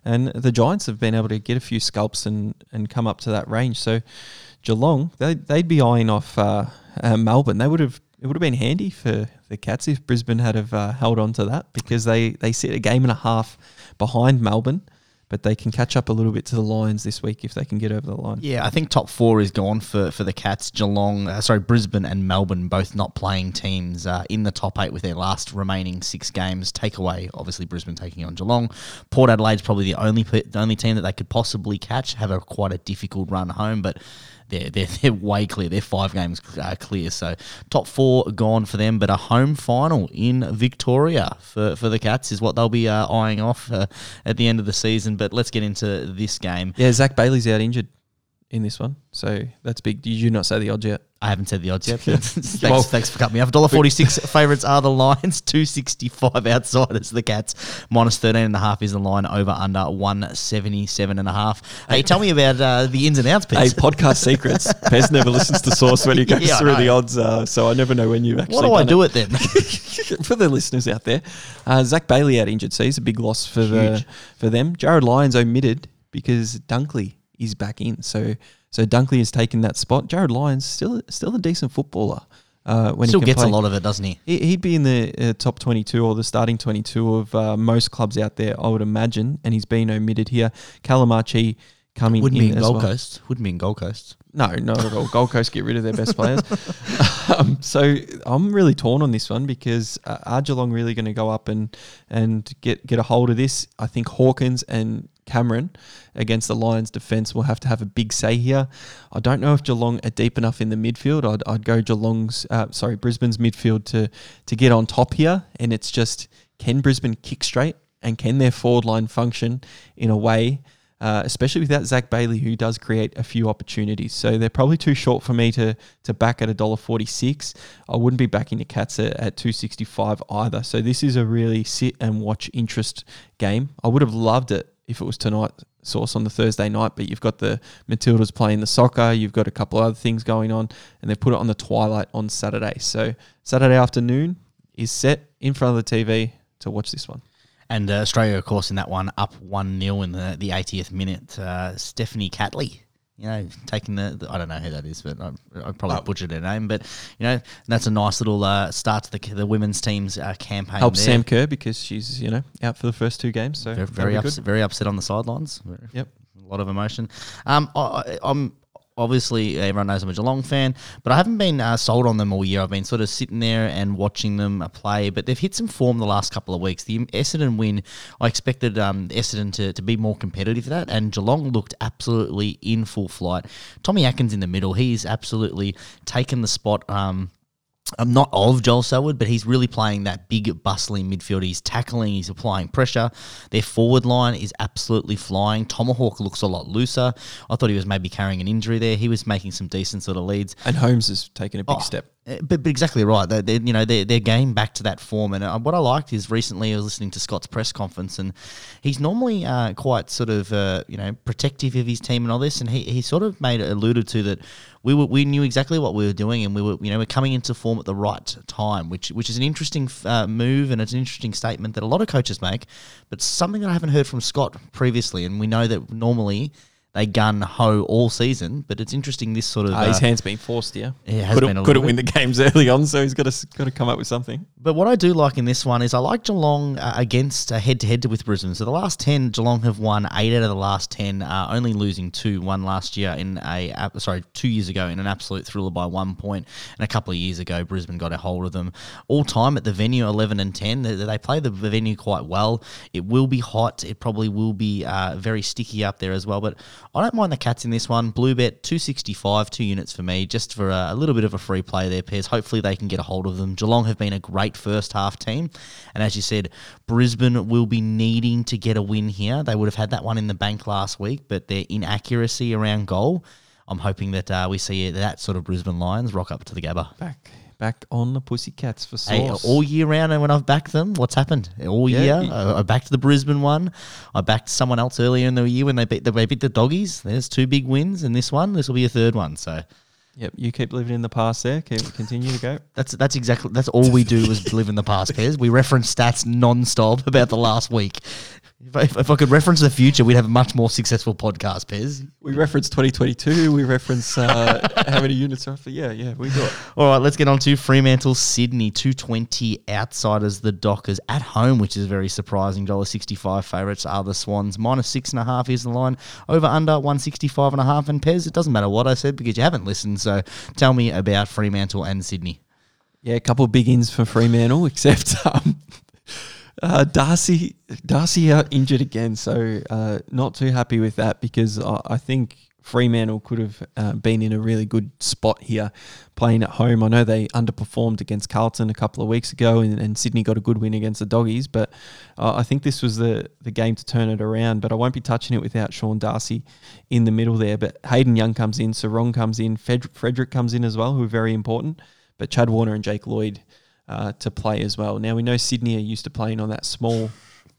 [SPEAKER 3] and the Giants have been able to get a few scalps and and come up to that range. So Geelong, they they'd be eyeing off uh, uh, Melbourne. They would have. It would have been handy for the Cats if Brisbane had have uh, held on to that because they, they sit a game and a half behind Melbourne, but they can catch up a little bit to the Lions this week if they can get over the line.
[SPEAKER 4] Yeah, I think top four is gone for, for the Cats. Geelong, uh, sorry, Brisbane and Melbourne both not playing teams uh, in the top eight with their last remaining six games. Take away, obviously, Brisbane taking on Geelong. Port Adelaide's probably the only the only team that they could possibly catch. Have a quite a difficult run home, but they're they're, they're way clear. They're five games uh, clear. So top four gone for them, but a home final in Victoria for, for the Cats is what they'll be uh, eyeing off uh, at the end of the season. But let's get into this game.
[SPEAKER 3] Yeah, Zach Bailey's out injured in this one, so that's big. Did you not say the odds yet?
[SPEAKER 4] I haven't said the odds yet. Thanks,
[SPEAKER 3] Well-
[SPEAKER 4] thanks for cutting me off. Dollar forty six favourites are the Lions. Two sixty five outsiders the Cats. Minus thirteen and a half is the line. Over under one seventy seven and a half. Hey, tell me about uh, the ins and outs,
[SPEAKER 3] Hey,
[SPEAKER 4] Pete.
[SPEAKER 3] podcast secrets. Pez never listens to Sauce when he goes
[SPEAKER 4] Yeah,
[SPEAKER 3] through the odds, uh, so I never know when you've actually.
[SPEAKER 4] what do I do it then?
[SPEAKER 3] for the listeners out there, uh, Zach Bailey out injured, so he's a big loss for the for them. Jarryd Lyons omitted because Dunkley is back in, so so Dunkley has taken that spot. Jarryd Lyons still still a decent footballer. Uh, when
[SPEAKER 4] Still
[SPEAKER 3] he
[SPEAKER 4] gets
[SPEAKER 3] play.
[SPEAKER 4] a lot of it, doesn't he?
[SPEAKER 3] He- He'd be in the uh, top 22 or the starting 22 of uh, most clubs out there, I would imagine, and he's been omitted here. Calamarchi coming
[SPEAKER 4] Wouldn't
[SPEAKER 3] in
[SPEAKER 4] be in Gold
[SPEAKER 3] well.
[SPEAKER 4] Coast. Wouldn't be in Gold Coast.
[SPEAKER 3] No, not at all. Gold Coast get rid of their best players. um, so I'm really torn on this one because uh, are Geelong really going to go up and and get get a hold of this? I think Hawkins and Cameron against the Lions defence will have to have a big say here. I don't know if Geelong are deep enough in the midfield. I'd, I'd go Geelong's, uh, sorry, Brisbane's midfield to to get on top here, and it's just can Brisbane kick straight and can their forward line function in a way uh, especially without Zach Bailey, who does create a few opportunities. So they're probably too short for me to to back at $1.46. I wouldn't be backing the Cats at, at 265 either. So this is a really sit and watch interest game. I would have loved it if it was tonight Sauce on the Thursday night, but you've got the Matildas playing the soccer, you've got a couple of other things going on, and they put it on the twilight on Saturday. So Saturday afternoon is set in front of the TV to watch this one.
[SPEAKER 4] And uh, Australia, of course, in that one, up 1 0 in the, the 80th minute. Uh, Stephanie Catley, you know, taking the, the- I don't know who that is, but I, I probably butchered her name. But, you know, that's a nice little uh, start to the, the women's team's uh, campaign.
[SPEAKER 3] Helps
[SPEAKER 4] there.
[SPEAKER 3] Sam Kerr because she's, you know, out for the first two games. So
[SPEAKER 4] Very, very, ups- very upset on the sidelines.
[SPEAKER 3] Yep.
[SPEAKER 4] A lot of emotion. Um, I, I- I'm obviously everyone knows I'm a Geelong fan, but I haven't been uh, sold on them all year. I've been sort of sitting there and watching them uh, play, but they've hit some form the last couple of weeks. The Essendon win, I expected um, Essendon to, to be more competitive that, and Geelong looked absolutely in full flight. Tommy Atkins in the middle, he's absolutely taken the spot. Um, I'm not of Joel Selwood, but he's really playing that big, bustling midfield. He's tackling, he's applying pressure. Their forward line is absolutely flying. Tomahawk looks a lot looser. I thought he was maybe carrying an injury there. He was making some decent sort of leads.
[SPEAKER 3] And Holmes has taken a big
[SPEAKER 4] Oh,
[SPEAKER 3] step.
[SPEAKER 4] uh, But, but exactly right. They, they, you know, they're, they're getting back to that form. And uh, what I liked is recently I was listening to Scott's press conference, and he's normally uh, quite sort of, uh, you know, protective of his team and all this. And he, he sort of made alluded to that we were, we knew exactly what we were doing, and we were, you know, we're coming into form at the right time, which which is an interesting uh, move and it's an interesting statement that a lot of coaches make, but something that I haven't heard from Scott previously. And we know that normally they gun ho all season. But it's interesting this sort of
[SPEAKER 3] Ah, his
[SPEAKER 4] uh,
[SPEAKER 3] hand's been forced here.
[SPEAKER 4] it has
[SPEAKER 3] couldn't
[SPEAKER 4] been a
[SPEAKER 3] couldn't win the games early on, so he's got to got to come up with something.
[SPEAKER 4] But what I do like in this one is I like Geelong uh, against uh, head to head with Brisbane. So the last ten, Geelong have won eight out of the last ten, uh, only losing two. One last year in a uh, sorry two years ago in an absolute thriller by one point, and a couple of years ago Brisbane got a hold of them. All time at the venue, eleven and ten. They, they play the venue quite well. It will be hot. It probably will be uh, very sticky up there as well. But I don't mind the Cats in this one. BlueBet two sixty five, two units for me, just for a, a little bit of a free play there, Pez. Hopefully they can get a hold of them. Geelong have been a great first half team, and as you said, Brisbane will be needing to get a win here. They would have had that one in the bank last week, but their inaccuracy around goal. I'm hoping that uh, we see that sort of Brisbane Lions rock up to the Gabba.
[SPEAKER 3] Back back on the Pussycats for
[SPEAKER 4] Hey, all year round, and when I've backed them, what's happened? All
[SPEAKER 3] Yeah,
[SPEAKER 4] year, I, I backed the Brisbane one. I backed someone else earlier in the year when they beat the, they beat the doggies. There's two big wins, and this one, this will be a third one. So
[SPEAKER 3] Yep, you keep living in the past there. Keep continue to go.
[SPEAKER 4] that's that's exactly that's all we do is live in the past. Pez we reference stats non-stop about the last week. If I, if I could reference the future, we'd have a much more successful podcast. Pez.
[SPEAKER 3] We reference 2022. We reference uh, how many units roughly. Yeah, yeah, we do it.
[SPEAKER 4] All right, let's get on to Fremantle, Sydney, two twenty outsiders, the Dockers at home, which is very surprising. Dollar sixty five favourites are the Swans. Minus six and a half is the line. Over under one sixty five and a half. And Pez, it doesn't matter what I said because you haven't listened. So tell me about Fremantle and Sydney.
[SPEAKER 3] Yeah, a couple of big ins for Fremantle, except um, uh, Darcy Darcy injured again, so uh, not too happy with that because I, I think Fremantle could have uh, been in a really good spot here playing at home. I know they underperformed against Carlton a couple of weeks ago, and, and Sydney got a good win against the Doggies, but uh, I think this was the the game to turn it around. But I won't be touching it without Sean Darcy in the middle there. But Hayden Young comes in, Serong comes in, Frederick comes in as well, who are very important. But Chad Warner and Jake Lloyd uh, to play as well. Now we know Sydney are used to playing on that small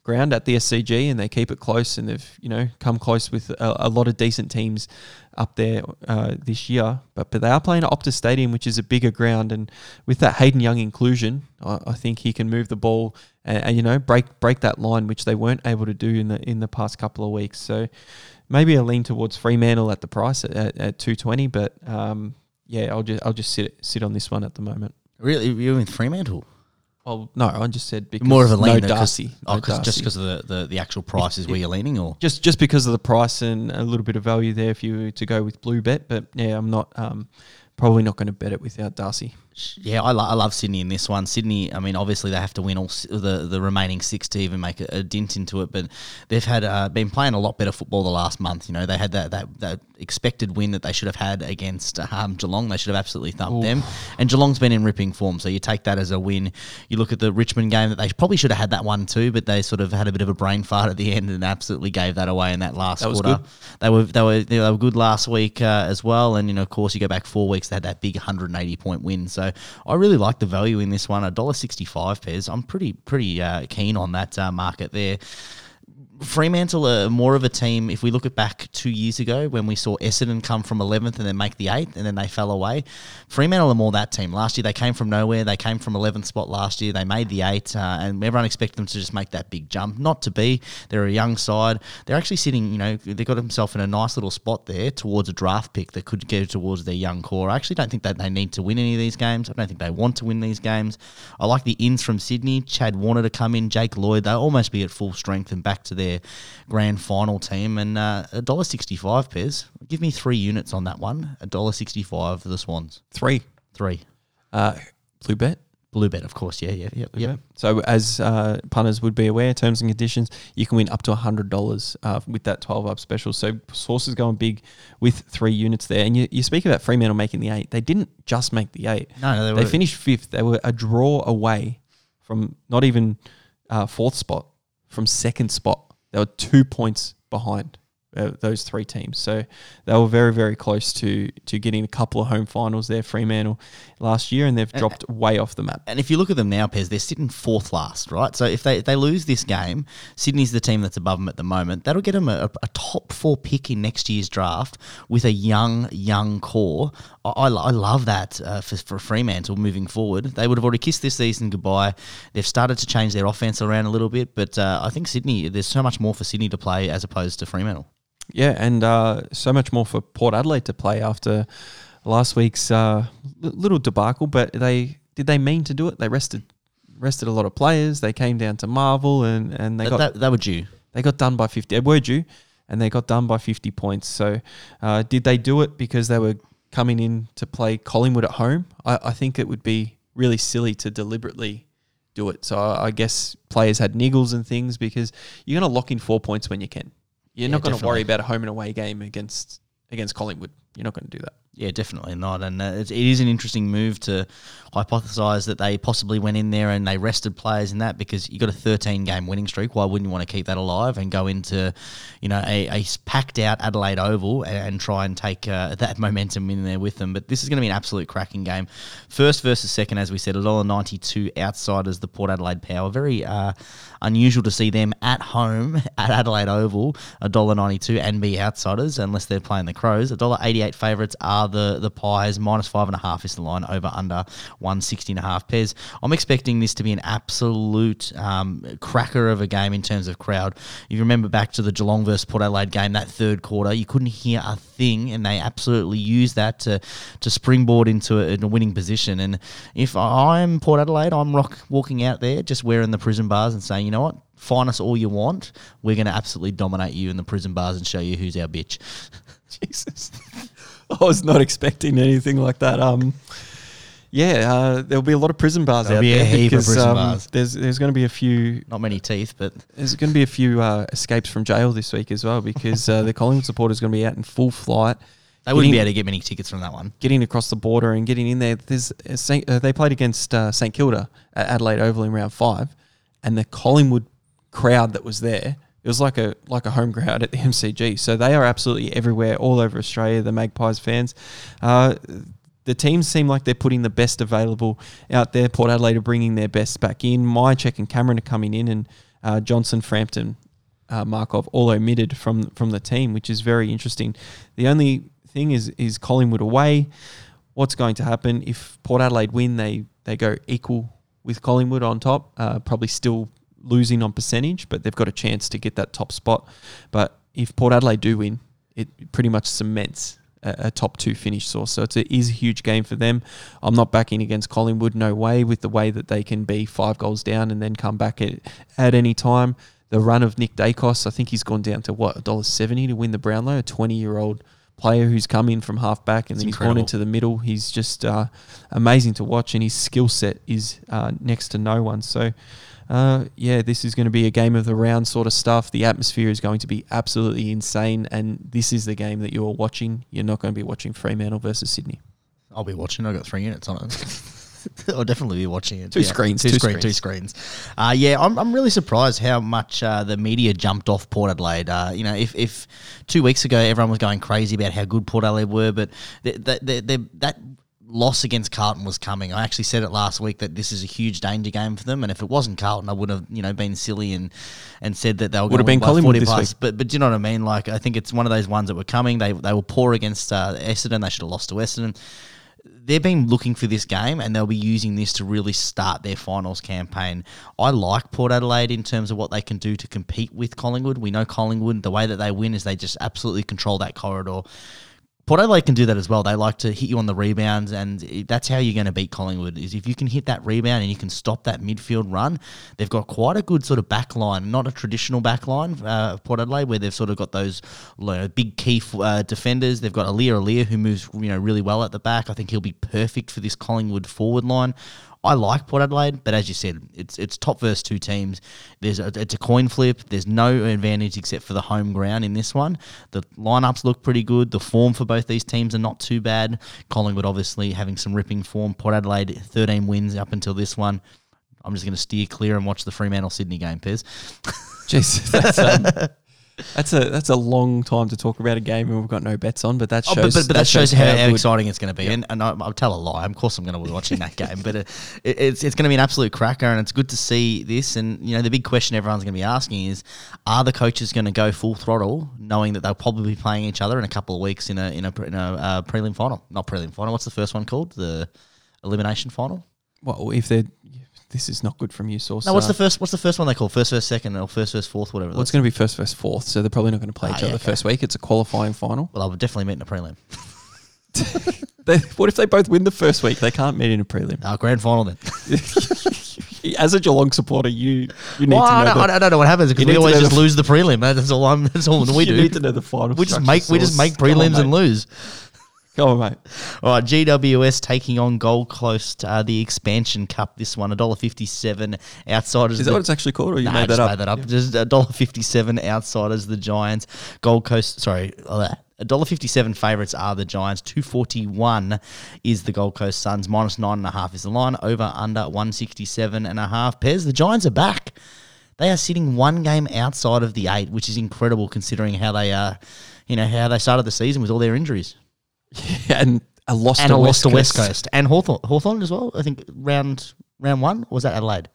[SPEAKER 3] ground at the SCG, and they keep it close, and they've you know come close with a, a lot of decent teams up there uh, this year. But but they are playing at Optus Stadium, which is a bigger ground, and with that Hayden Young inclusion, I, I think he can move the ball and, and you know break break that line, which they weren't able to do in the in the past couple of weeks. So maybe a lean towards Fremantle at the price at, at, at two twenty, but um, yeah, I'll just I'll just sit sit on this one at the moment.
[SPEAKER 4] Really, you're with Fremantle?
[SPEAKER 3] Well, no, I just said because
[SPEAKER 4] More of a lean
[SPEAKER 3] no
[SPEAKER 4] though,
[SPEAKER 3] Darcy,
[SPEAKER 4] Oh,
[SPEAKER 3] no
[SPEAKER 4] 'cause- just
[SPEAKER 3] Darcy.
[SPEAKER 4] because of the, the, the actual price is where you're leaning, or
[SPEAKER 3] just just because of the price and a little bit of value there if you were to go with blue bet. But yeah, I'm not um, probably not going to bet it without Darcy.
[SPEAKER 4] Yeah, I, lo- I love Sydney in this one. Sydney, I mean, obviously they have to win all s- the the remaining six to even make a, a dint into it, but they've had uh, been playing a lot better football the last month. You know, they had that, that, that expected win that they should have had against um, Geelong. They should have absolutely thumped them, and Geelong's been in ripping form. So you take that as a win. You look at the Richmond game that they probably should have had that one too, but they sort of had a bit of a brain fart at the end and absolutely gave that away in that last
[SPEAKER 3] That
[SPEAKER 4] quarter.
[SPEAKER 3] good.
[SPEAKER 4] They were they were they were good last week uh, as well, and you know, of course, you go back four weeks, they had that big 180 point win. So I really like the value in this one, a dollar 65 Pez. I'm pretty pretty uh, keen on that uh, market there. Fremantle are more of a team. If we look at back two years ago when we saw Essendon come from 11th and then make the 8th and then they fell away, Fremantle are more that team. Last year they came from nowhere. They came from 11th spot last year. They made the 8 uh, and everyone expected them to just make that big jump. Not to be. They're a young side. They're actually sitting, you know, they got themselves in a nice little spot there towards a draft pick that could go towards their young core. I actually don't think that they need to win any of these games. I don't think they want to win these games. I like the ins from Sydney, Chad Warner to come in, Jake Lloyd. They'll almost be at full strength and back to their grand final team. And uh, a dollar sixty-five Pez. Give me three units on that one. A dollar sixty-five for the Swans.
[SPEAKER 3] Three
[SPEAKER 4] Three.
[SPEAKER 3] uh, blue bet.
[SPEAKER 4] Blue bet, of course. Yeah, yeah, yeah. Yeah.
[SPEAKER 3] So as uh, punters would be aware, terms and conditions, you can win up to hundred dollars uh, with that twelve up special. So Sauce's going big with three units there. And you, you speak about Fremantle making the eight. They didn't just make the eight.
[SPEAKER 4] No, no, they
[SPEAKER 3] they
[SPEAKER 4] were-
[SPEAKER 3] finished fifth. They were a draw away from not even uh, fourth spot, from second spot. They were two points behind uh, those three teams. So they were very, very close to to getting a couple of home finals there, Fremantle, last year, and they've dropped way off the map.
[SPEAKER 4] And if you look at them now, Pez, they're sitting fourth last, right? So if they if they lose this game, Sydney's the team that's above them at the moment. That'll get them a, a top four pick in next year's draft with a young, young core. I, I, I love that uh, for, for Fremantle moving forward. They would have already kissed this season goodbye. They've started to change their offense around a little bit, but uh, I think Sydney, there's so much more for Sydney to play as opposed to Fremantle.
[SPEAKER 3] Yeah, and uh, so much more for Port Adelaide to play after last week's uh, little debacle. But they did they mean to do it? They rested rested a lot of players. They came down to Marvel and and they
[SPEAKER 4] That,
[SPEAKER 3] got
[SPEAKER 4] that, that were due.
[SPEAKER 3] they got done by 50. They were due, and they got done by 50 points. So, uh, did they do it because they were coming in to play Collingwood at home? I, I think it would be really silly to deliberately do it. So, I, I guess players had niggles and things because you're going to lock in four points when you can. You're
[SPEAKER 4] Yeah,
[SPEAKER 3] not going to worry about a home and away game against against Collingwood. You're not going to do that.
[SPEAKER 4] Yeah, definitely not. And uh, it is an interesting move to hypothesize that they possibly went in there and they rested players in that because you got a 13 game winning streak. Why wouldn't you want to keep that alive and go into, you know, a, a packed out Adelaide Oval and, and try and take uh, that momentum in there with them? But this is going to be an absolute cracking game. First versus second, as we said, $1.92 outsiders, the Port Adelaide Power. Very uh, unusual to see them at home at Adelaide Oval, $1.92 and be outsiders unless they're playing the Crows. $1.88 favourites are the, the Pies. Minus five and a half is the line over under 160 and a half Pez. I'm expecting this to be an absolute um, cracker of a game in terms of crowd. If you remember back to the Geelong versus Port Adelaide game, that third quarter, you couldn't hear a thing, and they absolutely used that to, to springboard into a, a winning position. And if I'm Port Adelaide, I'm rock walking out there just wearing the prison bars and saying, you know what? Fine us all you want. We're going to absolutely dominate you in the prison bars and show you who's our bitch.
[SPEAKER 3] Jesus. I was not expecting anything like that. Um, yeah, uh, there'll be a lot of prison bars
[SPEAKER 4] There'll
[SPEAKER 3] out
[SPEAKER 4] be a
[SPEAKER 3] there
[SPEAKER 4] heap of
[SPEAKER 3] because
[SPEAKER 4] prison
[SPEAKER 3] um,
[SPEAKER 4] bars.
[SPEAKER 3] there's there's going to be a few
[SPEAKER 4] Not many teeth, but
[SPEAKER 3] There's going to be a few uh, escapes from jail this week as well because uh, the Collingwood supporters are going to be out in full flight.
[SPEAKER 4] they wouldn't be
[SPEAKER 3] getting-
[SPEAKER 4] able to get many tickets from that one.
[SPEAKER 3] Getting across the border and getting in there. There's a Saint, uh, they played against uh, St Kilda at Adelaide Oval in round five, and the Collingwood crowd that was there, it was like a like a home crowd at the MCG. So they are absolutely everywhere, all over Australia. The Magpies fans. Uh, the teams seem like they're putting the best available out there. Port Adelaide are bringing their best back in. Mihocek and Cameron are coming in, and uh, Johnson, Frampton, uh, Markov all omitted from from the team, which is very interesting. The only thing is is Collingwood away. What's going to happen if Port Adelaide win? They they go equal with Collingwood on top. Uh, probably still losing on percentage, but they've got a chance to get that top spot. But if Port Adelaide do win, it pretty much cements a, a top two finish Sauce. So it's a, huge game for them. I'm not backing against Collingwood, no way, with the way that they can be five goals down and then come back at, at any time. The run of Nick Daicos, I think he's gone down to what, $1.70 to win the Brownlow, a 20 year old player who's come in from half back and
[SPEAKER 4] It's
[SPEAKER 3] then he's
[SPEAKER 4] incredible.
[SPEAKER 3] gone into the middle. He's just uh, amazing to watch, and his skill set is uh, next to no one. So, uh, yeah, this is going to be a game of the round sort of stuff. The atmosphere is going to be absolutely insane, and this is the game that you're watching. You're not going to be watching Fremantle versus Sydney.
[SPEAKER 4] I'll be watching. I've got three units on it. I'll definitely be watching it.
[SPEAKER 3] Two screens,
[SPEAKER 4] Two,
[SPEAKER 3] two
[SPEAKER 4] screen, two screens. Uh, yeah, I'm, I'm really surprised how much uh, the media jumped off Port Adelaide. Uh, you know, if, if two weeks ago everyone was going crazy about how good Port Adelaide were, but th th th th that loss against Carlton was coming. I actually said it last week that this is a huge danger game for them, and if it wasn't Carlton, I would have you know been silly and and said that they were
[SPEAKER 3] Would have been Collingwood
[SPEAKER 4] 40
[SPEAKER 3] this
[SPEAKER 4] plus.
[SPEAKER 3] week.
[SPEAKER 4] But but do you know what I mean? Like I think it's one of those ones that were coming. They they were poor against uh, Essendon. They should have lost to Essendon they've been looking for this game and they'll be using this to really start their finals campaign. I like Port Adelaide in terms of what they can do to compete with Collingwood. We know Collingwood, the way that they win is they just absolutely control that corridor. Port Adelaide can do that as well. They like to hit you on the rebounds, and that's how you're going to beat Collingwood. Is if you can hit that rebound and you can stop that midfield run. They've got quite a good sort of back line, not a traditional back line. Uh, Port Adelaide, where they've sort of got those you know, big key uh, defenders. They've got Aliir Aliir who moves you know really well at the back. I think he'll be perfect for this Collingwood forward line. I like Port Adelaide, but as you said, it's it's top versus two teams. There's a, it's a coin flip. There's no advantage except for the home ground in this one. The lineups look pretty good. The form for both these teams are not too bad. Collingwood obviously having some ripping form. Port Adelaide 13 wins up until this one. I'm just going to steer clear and watch the Fremantle Sydney game, Pez.
[SPEAKER 3] Jesus, that's, um, that's a that's a long time to talk about a game and we've got no bets on, but that
[SPEAKER 4] Oh,
[SPEAKER 3] shows.
[SPEAKER 4] but, but, but that, shows, how, how exciting it's going to be. And, and I, I'll tell a lie. Of course, I'm going to be watching that game. But it, it, it's it's going to be an absolute cracker, and it's good to see this. And you know, the big question everyone's going to be asking is: Are the coaches going to go full throttle, knowing that they'll probably be playing each other in a couple of weeks in a in a, in a uh, prelim final? Not prelim final. What's the first one called? The elimination final.
[SPEAKER 3] Well, if they're this is not good from you, Sauce.
[SPEAKER 4] No, what's the first? What's the first one they call first, first, second, or first, first, fourth, whatever?
[SPEAKER 3] Well, it's going to be first, first, fourth, so they're probably not going to play
[SPEAKER 4] Ah,
[SPEAKER 3] each
[SPEAKER 4] yeah,
[SPEAKER 3] other
[SPEAKER 4] okay.
[SPEAKER 3] first week. It's a qualifying final.
[SPEAKER 4] well, I would definitely meet in a prelim.
[SPEAKER 3] They, what if they both win the first week? They can't meet in a prelim.
[SPEAKER 4] Uh, grand final then.
[SPEAKER 3] As a Geelong supporter, you you need
[SPEAKER 4] Well, I,
[SPEAKER 3] to know.
[SPEAKER 4] don't,
[SPEAKER 3] the,
[SPEAKER 4] I don't know what happens because we
[SPEAKER 3] to
[SPEAKER 4] always
[SPEAKER 3] know
[SPEAKER 4] just
[SPEAKER 3] the-
[SPEAKER 4] lose the prelim. That's all I'm. That's all we
[SPEAKER 3] you
[SPEAKER 4] do.
[SPEAKER 3] need to know the final.
[SPEAKER 4] We just
[SPEAKER 3] structure,
[SPEAKER 4] make we just
[SPEAKER 3] Sauce.
[SPEAKER 4] make
[SPEAKER 3] Come on,
[SPEAKER 4] prelims and
[SPEAKER 3] mate.
[SPEAKER 4] lose.
[SPEAKER 3] On, mate.
[SPEAKER 4] All right, GWS taking on Gold Coast, uh, the expansion cup. This one, $1.57 outsiders.
[SPEAKER 3] Is that
[SPEAKER 4] the-
[SPEAKER 3] what it's actually called, or you
[SPEAKER 4] Nah,
[SPEAKER 3] made that
[SPEAKER 4] just
[SPEAKER 3] up?
[SPEAKER 4] made that up. Just a dollar fifty-seven outsiders, the Giants. Gold Coast, sorry, a dollar fifty-seven favourites are the Giants. Two forty-one is the Gold Coast Suns. Minus nine and a half is the line. Over under one sixty-seven and a half. Pez. The Giants are back. They are sitting one game outside of the eight, which is incredible considering how they are. You know how they started the season with all their injuries
[SPEAKER 3] and a loss
[SPEAKER 4] and
[SPEAKER 3] to
[SPEAKER 4] a
[SPEAKER 3] West
[SPEAKER 4] loss to West
[SPEAKER 3] Coast.
[SPEAKER 4] Coast and Hawthorn, Hawthorn as well. I think round round one or was that Adelaide.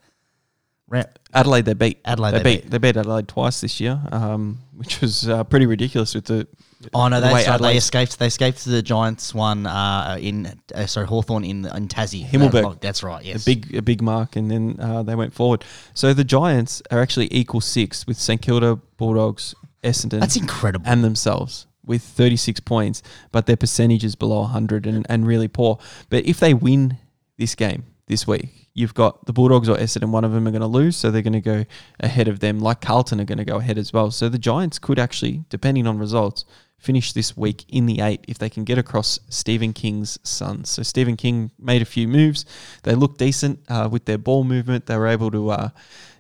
[SPEAKER 4] Round,
[SPEAKER 3] Adelaide, they beat.
[SPEAKER 4] Adelaide
[SPEAKER 3] they,
[SPEAKER 4] they
[SPEAKER 3] beat,
[SPEAKER 4] beat.
[SPEAKER 3] They beat Adelaide twice this year, um, which was uh, pretty ridiculous with the.
[SPEAKER 4] Oh no,
[SPEAKER 3] the
[SPEAKER 4] sorry, they escaped. They escaped the Giants one uh, in uh, sorry Hawthorn in in Tassie.
[SPEAKER 3] Himmelberg.
[SPEAKER 4] That's right. Yes.
[SPEAKER 3] a big a big mark, and then uh, they went forward. So the Giants are actually equal six with St Kilda, Bulldogs, Essendon,
[SPEAKER 4] That's incredible.
[SPEAKER 3] and themselves with 36 points, but their percentage is below 100 and, and really poor. But if they win this game this week, you've got the Bulldogs or Essendon, one of them are going to lose, so they're going to go ahead of them, like Carlton are going to go ahead as well. So the Giants could actually, depending on results, finish this week in the eight if they can get across Steven King's Suns. So Steven King made a few moves. They looked decent uh, with their ball movement. They were able to uh,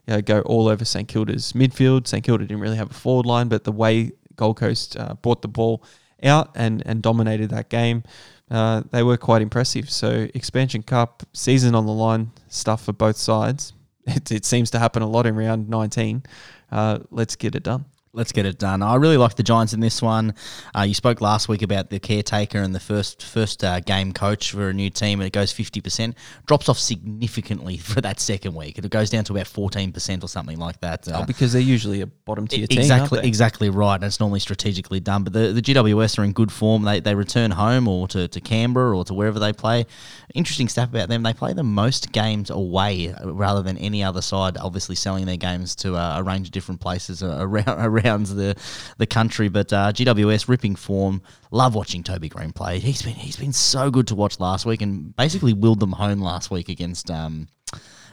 [SPEAKER 3] you know, go all over St Kilda's midfield. St Kilda didn't really have a forward line, but the way Gold Coast uh, brought the ball out and, and dominated that game, uh, they were quite impressive. So expansion cup season on the line stuff for both sides. It, it seems to happen a lot in round 19. Uh, let's get it done.
[SPEAKER 4] Let's get it done. I really like the Giants in this one. Uh, you spoke last week about the caretaker and the first first uh, game coach for a new team. It goes fifty percent, drops off significantly for that second week. It goes down to about fourteen percent or something like that. Uh,
[SPEAKER 3] Oh, because they're usually a bottom tier team.
[SPEAKER 4] exactly, exactly right. And it's normally strategically done. But the, the GWS are in good form. They, they return home or to, to Canberra or to wherever they play. Interesting stuff about them. They play the most games away uh, rather than any other side. Obviously, selling their games to uh, a range of different places uh, around around the the country. But uh, GWS ripping form. Love watching Toby Greene play. He's been he's been so good to watch last week and basically willed them home last week against. Um,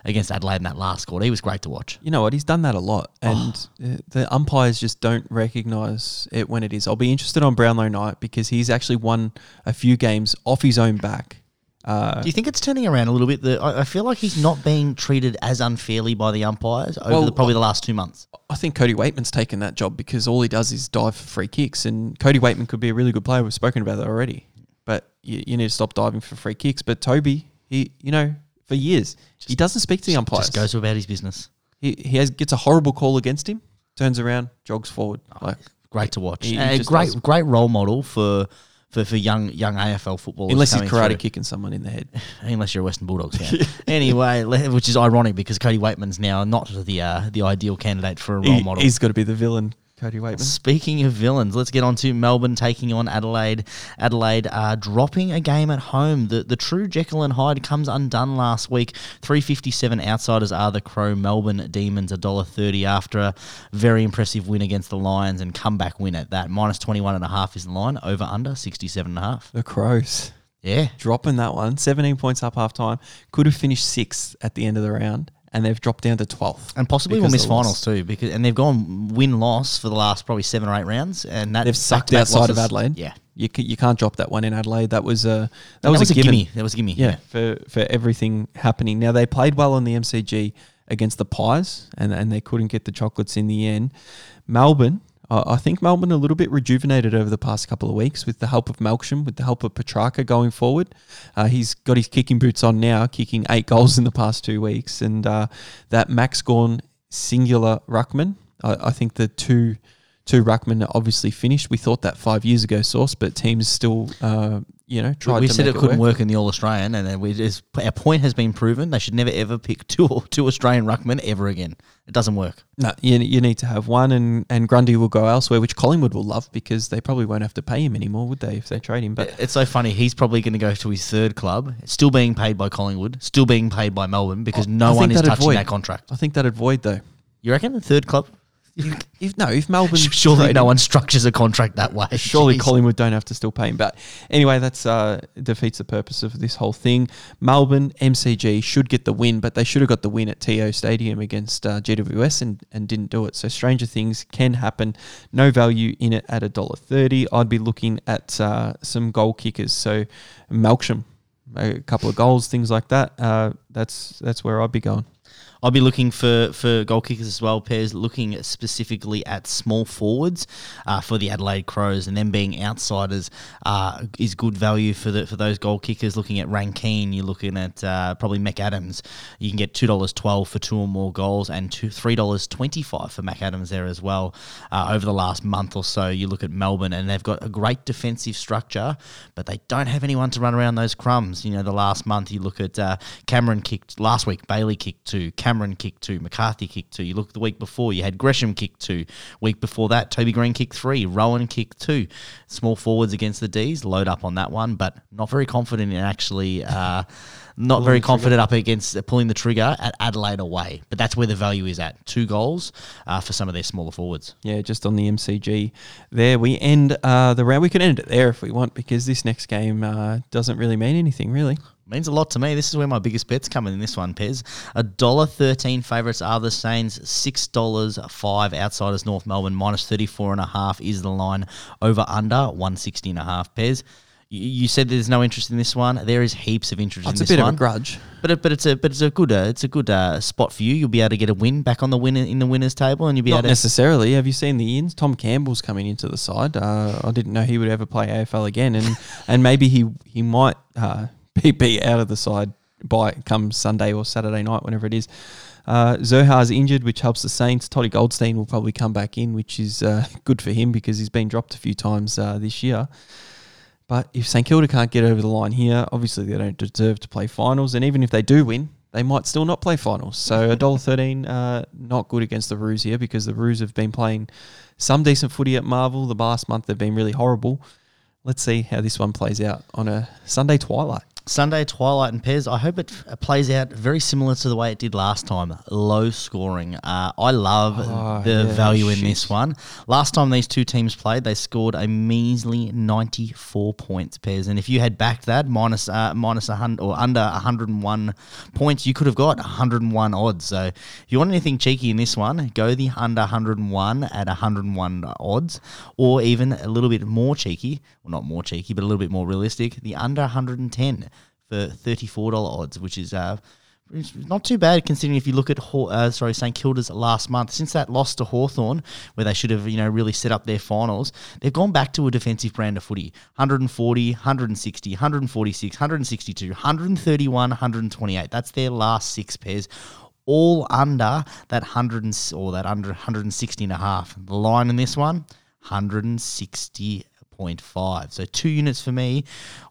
[SPEAKER 4] Against Adelaide in that last quarter, he was great to watch.
[SPEAKER 3] You know what? He's done that a lot, and uh, the umpires just don't recognise it when it is. I'll be interested on Brownlow night because he's actually won a few games off his own back. Uh,
[SPEAKER 4] Do you think it's turning around a little bit? The, I, I feel like he's not being treated as unfairly by the umpires over
[SPEAKER 3] Well,
[SPEAKER 4] the, probably the last two months.
[SPEAKER 3] I think Cody Weightman's taken that job because all he does is dive for free kicks, and Cody Weightman could be a really good player. We've spoken about that already, but you, you need to stop diving for free kicks. But Toby, he, you know, for years he doesn't speak to the umpires.
[SPEAKER 4] Just goes about his business.
[SPEAKER 3] he he has, gets a horrible call against him, turns around, jogs forward. Like
[SPEAKER 4] Great to watch.
[SPEAKER 3] He- he
[SPEAKER 4] And a
[SPEAKER 3] just
[SPEAKER 4] great,
[SPEAKER 3] does.
[SPEAKER 4] great role model for for, for young young AFL footballers.
[SPEAKER 3] unless he's karate
[SPEAKER 4] through.
[SPEAKER 3] kicking someone in the head.
[SPEAKER 4] unless you're a Western Bulldogs fan. anyway, which is ironic because Cody Weightman's now not the uh, the ideal candidate for a role model.
[SPEAKER 3] He's got to be the villain, Cody Weightman.
[SPEAKER 4] Speaking of villains, let's get on to Melbourne taking on Adelaide. Adelaide uh, dropping a game at home. The the true Jekyll and Hyde comes undone last week. Three fifty seven outsiders are the Crow Melbourne Demons. $1.30 after a very impressive win against the Lions and comeback win at that. Minus twenty one and a half is the line. Over under sixty seven and a half.
[SPEAKER 3] The Crows
[SPEAKER 4] Yeah.
[SPEAKER 3] dropping that one, 17 points up half time. Could have finished sixth at the end of the round, and they've dropped down to 12th.
[SPEAKER 4] And possibly will
[SPEAKER 3] because
[SPEAKER 4] miss
[SPEAKER 3] of the loss.
[SPEAKER 4] finals too, because and they've gone win loss for the last probably seven or eight rounds, and that
[SPEAKER 3] They've sucked
[SPEAKER 4] back-to-back
[SPEAKER 3] outside of
[SPEAKER 4] losses-
[SPEAKER 3] Adelaide.
[SPEAKER 4] Yeah,
[SPEAKER 3] You, ca- you can't drop that one in Adelaide. That was a that, was,
[SPEAKER 4] was,
[SPEAKER 3] a, given.
[SPEAKER 4] gimme. That was a gimme.
[SPEAKER 3] Yeah, for for everything happening. Now they played well on the MCG against the Pies, and and they couldn't get the chocolates in the end. Melbourne, I think Melbourne a little bit rejuvenated over the past couple of weeks with the help of Melksham, with the help of Petracca going forward. Uh, he's got his kicking boots on now, kicking eight goals in the past two weeks, and uh, that Max Gawn singular ruckman. I, I think the two two ruckmen are obviously finished. We thought that five years ago, Sauce, but teams still, uh, you know, tried
[SPEAKER 4] we said
[SPEAKER 3] make
[SPEAKER 4] it couldn't
[SPEAKER 3] work.
[SPEAKER 4] work in the All Australian, and then we just, our point has been proven. They should never ever pick two two Australian ruckmen ever again. It doesn't work.
[SPEAKER 3] No, you, you need to have one, and, and Grundy will go elsewhere, which Collingwood will love because they probably won't have to pay him anymore, would they, if they trade him? But
[SPEAKER 4] It's so funny. He's probably going to go to his third club, still being paid by Collingwood, still being paid by Melbourne because no one is touching
[SPEAKER 3] void.
[SPEAKER 4] that contract.
[SPEAKER 3] I think that'd void though.
[SPEAKER 4] You reckon the third club?
[SPEAKER 3] If no, if Melbourne
[SPEAKER 4] Surely no one structures a contract that way.
[SPEAKER 3] Surely
[SPEAKER 4] Jeez.
[SPEAKER 3] Collingwood don't have to still pay him. But anyway, that's uh, defeats the purpose of this whole thing. Melbourne MCG should get the win, but they should have got the win at TIO Stadium against uh, GWS and, and didn't do it. So stranger things can happen. No value in it at a dollar thirty. I'd be looking at uh, some goal kickers. So Melksham, a couple of goals, things like that. Uh, that's that's where I'd be going.
[SPEAKER 4] I'll be looking for, for goal kickers as well, Pez, looking specifically at small forwards uh, for the Adelaide Crows, and them being outsiders uh, is good value for the for those goal kickers. Looking at Rankine, you're looking at uh, probably McAdams. You can get two dollars twelve for two or more goals, and two three dollars twenty five for McAdams there as well. Uh, over the last month or so, you look at Melbourne, and they've got a great defensive structure, but they don't have anyone to run around those crumbs. You know, the last month you look at uh, Cameron kicked last week, Bailey kicked two, Cameron kicked two, McCarthy kicked two. You look the week before, you had Gresham kicked two. Week before that, Toby Greene kicked three, Rowan kicked two. Small forwards against the D's, load up on that one, but not very confident in actually. Uh, not very confident up against uh, pulling the trigger at Adelaide away, but that's where the value is at. Two goals uh, for some of their smaller forwards.
[SPEAKER 3] Yeah, just on the MCG there. We end uh, the round. We can end it there if we want because this next game uh, doesn't really mean anything, really.
[SPEAKER 4] Means a lot to me. This is where my biggest bets come in. in this one, Pez. A dollar thirteen favourites are the Saints. Six dollars five outsiders North Melbourne minus thirty four and a half is the line. Over under one sixty and a half. Pez. You you said there's no interest in this one. There is heaps of interest
[SPEAKER 3] It's
[SPEAKER 4] in
[SPEAKER 3] a
[SPEAKER 4] this
[SPEAKER 3] bit
[SPEAKER 4] one.
[SPEAKER 3] of a grudge.
[SPEAKER 4] But it, but it's a but it's a good uh, it's a good uh, spot for you. You'll be able to get a win back on the winner in the winners table, and you'll be
[SPEAKER 3] Not
[SPEAKER 4] able to
[SPEAKER 3] necessarily. Have you seen the ins? Tom Campbell's coming into the side. Uh, I didn't know he would ever play AFL again, and and maybe he he might be be out of the side by come Sunday or Saturday night, whenever it is. Uh, Zurhaar's injured, which helps the Saints. Toddy Goldstein will probably come back in, which is uh, good for him because he's been dropped a few times uh, this year. But if St Kilda can't get over the line here, obviously they don't deserve to play finals. And even if they do win, they might still not play finals. So a dollar thirteen, uh, not good against the Roos here because the Roos have been playing some decent footy at Marvel. The last month they've been really horrible. Let's see how this one plays out on a Sunday twilight.
[SPEAKER 4] Sunday Twilight and Pez. I hope it f- plays out very similar to the way it did last time. Low scoring. Uh, I love
[SPEAKER 3] Oh,
[SPEAKER 4] the
[SPEAKER 3] yeah,
[SPEAKER 4] value in this one. Last time these two teams played, they scored a measly ninety-four points, Pez. And if you had backed that minus uh, minus a hundred or under hundred and one points, you could have got hundred and one odds. So if you want anything cheeky in this one, go the under hundred and one at hundred and one odds, or even a little bit more cheeky. Well, not more cheeky, but a little bit more realistic. The under hundred and ten for thirty-four dollar odds, which is uh, not too bad considering if you look at uh, sorry St Kilda's last month since that loss to Hawthorn, where they should have you know really set up their finals, they've gone back to a defensive brand of footy. 140, 160, 146, 162, 131, 128. That's their last six Pez. All under that 100 and, or that under 160 and a half. The line in this one, 160 0.5. So two units for me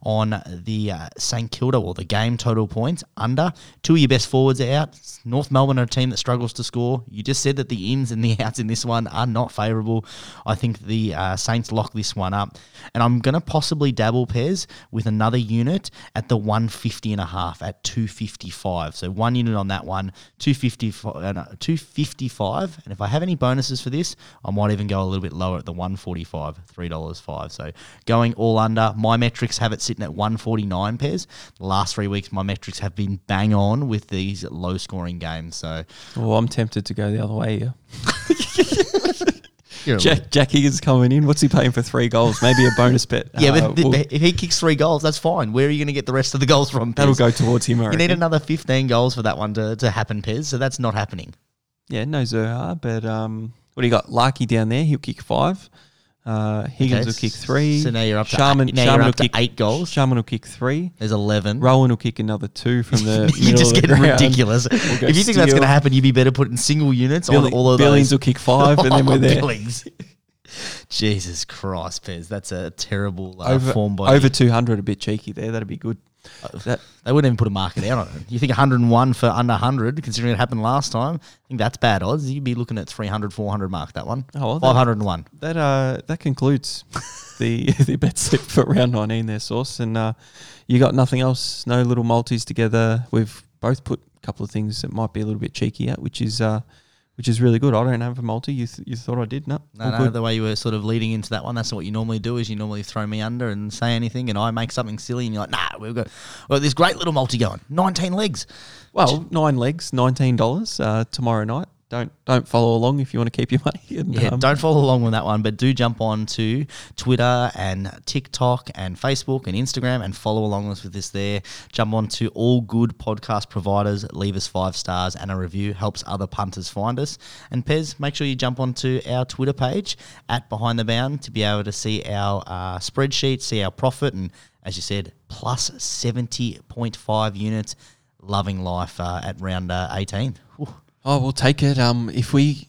[SPEAKER 4] on the uh, St Kilda or the game total points under. Two of your best forwards are out. North Melbourne are a team that struggles to score. You just said that the ins and the outs in this one are not favourable. I think the uh, Saints lock this one up. And I'm going to possibly dabble Pez with another unit at the 150 and a half at 255. So one unit on that one, 255, uh, no, 255. And if I have any bonuses for this, I might even go a little bit lower at the 145, $3.05. So going all under. My metrics have it sitting at 149 Pez. The last three weeks, my metrics have been bang on with these low scoring games. So
[SPEAKER 3] Well, I'm tempted to go the other way here.
[SPEAKER 4] a
[SPEAKER 3] Jack Jack Higgins coming in. What's he paying for three goals? Maybe a bonus bet.
[SPEAKER 4] Yeah,
[SPEAKER 3] Uh,
[SPEAKER 4] but th-
[SPEAKER 3] we'll-
[SPEAKER 4] if he kicks three goals, that's fine. Where are you going to get the rest of the goals from?
[SPEAKER 3] that'll go towards him.
[SPEAKER 4] You need another 15 goals for that one to, to happen, Pez. So that's not happening.
[SPEAKER 3] Yeah, no Zurhaar, but um, what do you got? Larkey down there, he'll kick five. Uh, Higgins
[SPEAKER 4] Okay,
[SPEAKER 3] will kick three.
[SPEAKER 4] so now you're up to
[SPEAKER 3] Sharman,
[SPEAKER 4] eight- now you're
[SPEAKER 3] will
[SPEAKER 4] up to
[SPEAKER 3] kick
[SPEAKER 4] eight goals.
[SPEAKER 3] Sharman will kick three.
[SPEAKER 4] There's 11.
[SPEAKER 3] Rowan will kick another two from the
[SPEAKER 4] You're just getting ridiculous.
[SPEAKER 3] go
[SPEAKER 4] If you think that's going to happen, you'd be better putting single units
[SPEAKER 3] Billy-
[SPEAKER 4] on all of
[SPEAKER 3] Billings
[SPEAKER 4] those.
[SPEAKER 3] will kick five, and then
[SPEAKER 4] Oh,
[SPEAKER 3] we're there.
[SPEAKER 4] Billings. Jesus Christ, Pez, that's a terrible uh,
[SPEAKER 3] over
[SPEAKER 4] form by
[SPEAKER 3] over 200, a bit cheeky there. That'd be good. That,
[SPEAKER 4] They wouldn't even put a market out on it. You think 101 for under 100, considering it happened last time? I think that's bad odds. You'd be looking at 300, 400 mark that one.
[SPEAKER 3] Oh, well,
[SPEAKER 4] 501.
[SPEAKER 3] that uh that concludes the the bet slip for round 19 there, Sauce. And uh, you got nothing else, no little multis together. We've both put a couple of things that might be a little bit cheeky out, which is uh, which is really good. I don't have a multi. You th- you thought I did? No,
[SPEAKER 4] No, no,
[SPEAKER 3] good.
[SPEAKER 4] the way you were sort of leading into that one, that's what you normally do. Is you normally throw me under and say anything, and I make something silly, and you're like, "Nah, we've got, got this great little multi going, 19 legs."
[SPEAKER 3] Well, nine legs, nineteen dollars uh, tomorrow night. Don't don't follow along if you want to keep your money. And,
[SPEAKER 4] Yeah,
[SPEAKER 3] um,
[SPEAKER 4] don't follow along with that one, but do jump on to Twitter and TikTok and Facebook and Instagram and follow along with this there. Jump on to all good podcast providers, leave us five stars and a review, helps other punters find us. And Pez, make sure you jump onto our Twitter page at Behind the Bound to be able to see our uh, spreadsheet, see our profit, and as you said, plus 70.5 units. Loving life uh, at round uh, 18. Whew.
[SPEAKER 3] Oh, we'll take it. Um, if we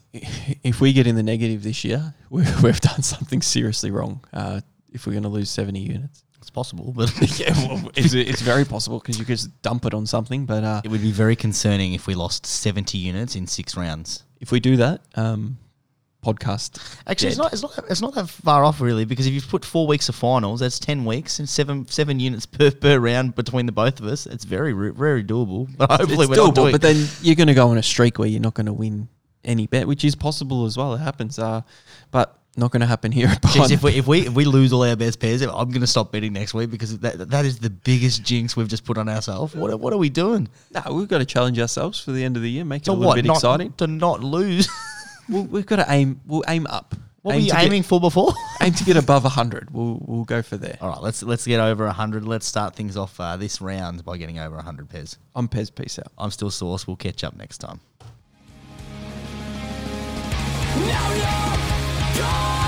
[SPEAKER 3] if we get in the negative this year, we, we've done something seriously wrong. Uh, if we're going to lose seventy units,
[SPEAKER 4] It's possible, but
[SPEAKER 3] yeah, well, it's, it's very possible because you could just dump it on something. But uh,
[SPEAKER 4] It would be very concerning if we lost 70 units in six rounds.
[SPEAKER 3] if we do that, um, podcast.
[SPEAKER 4] Actually, it's not, it's, not, it's not that far off, really, because if you've put four weeks of finals, that's 10 weeks and seven seven units per, per round between the both of us. It's very, very doable. But hopefully,
[SPEAKER 3] it's doable,
[SPEAKER 4] doing
[SPEAKER 3] but then you're going to go on a streak where you're not going to win any bet, which is possible as well. It happens, uh, but not going to happen here.
[SPEAKER 4] Jeez, if we, if we if we lose all our best pairs, I'm going to stop betting next week because that that is the biggest jinx we've just put on ourselves. What are- what are we doing?
[SPEAKER 3] no, we've got to challenge ourselves for the end of the year, make it a little
[SPEAKER 4] what?
[SPEAKER 3] bit
[SPEAKER 4] Not,
[SPEAKER 3] exciting.
[SPEAKER 4] to not lose.
[SPEAKER 3] We'll, we've got to aim. We'll aim up.
[SPEAKER 4] what
[SPEAKER 3] aim
[SPEAKER 4] were you
[SPEAKER 3] to get-
[SPEAKER 4] aiming for before?
[SPEAKER 3] aim to get above 100. We'll we'll go for there.
[SPEAKER 4] all right, let's let's get over 100. Let's start things off uh, this round by getting over 100 Pez.
[SPEAKER 3] I'm Pez. Peace out.
[SPEAKER 4] I'm still Sauce. We'll catch up next time.
[SPEAKER 7] Now you're gone.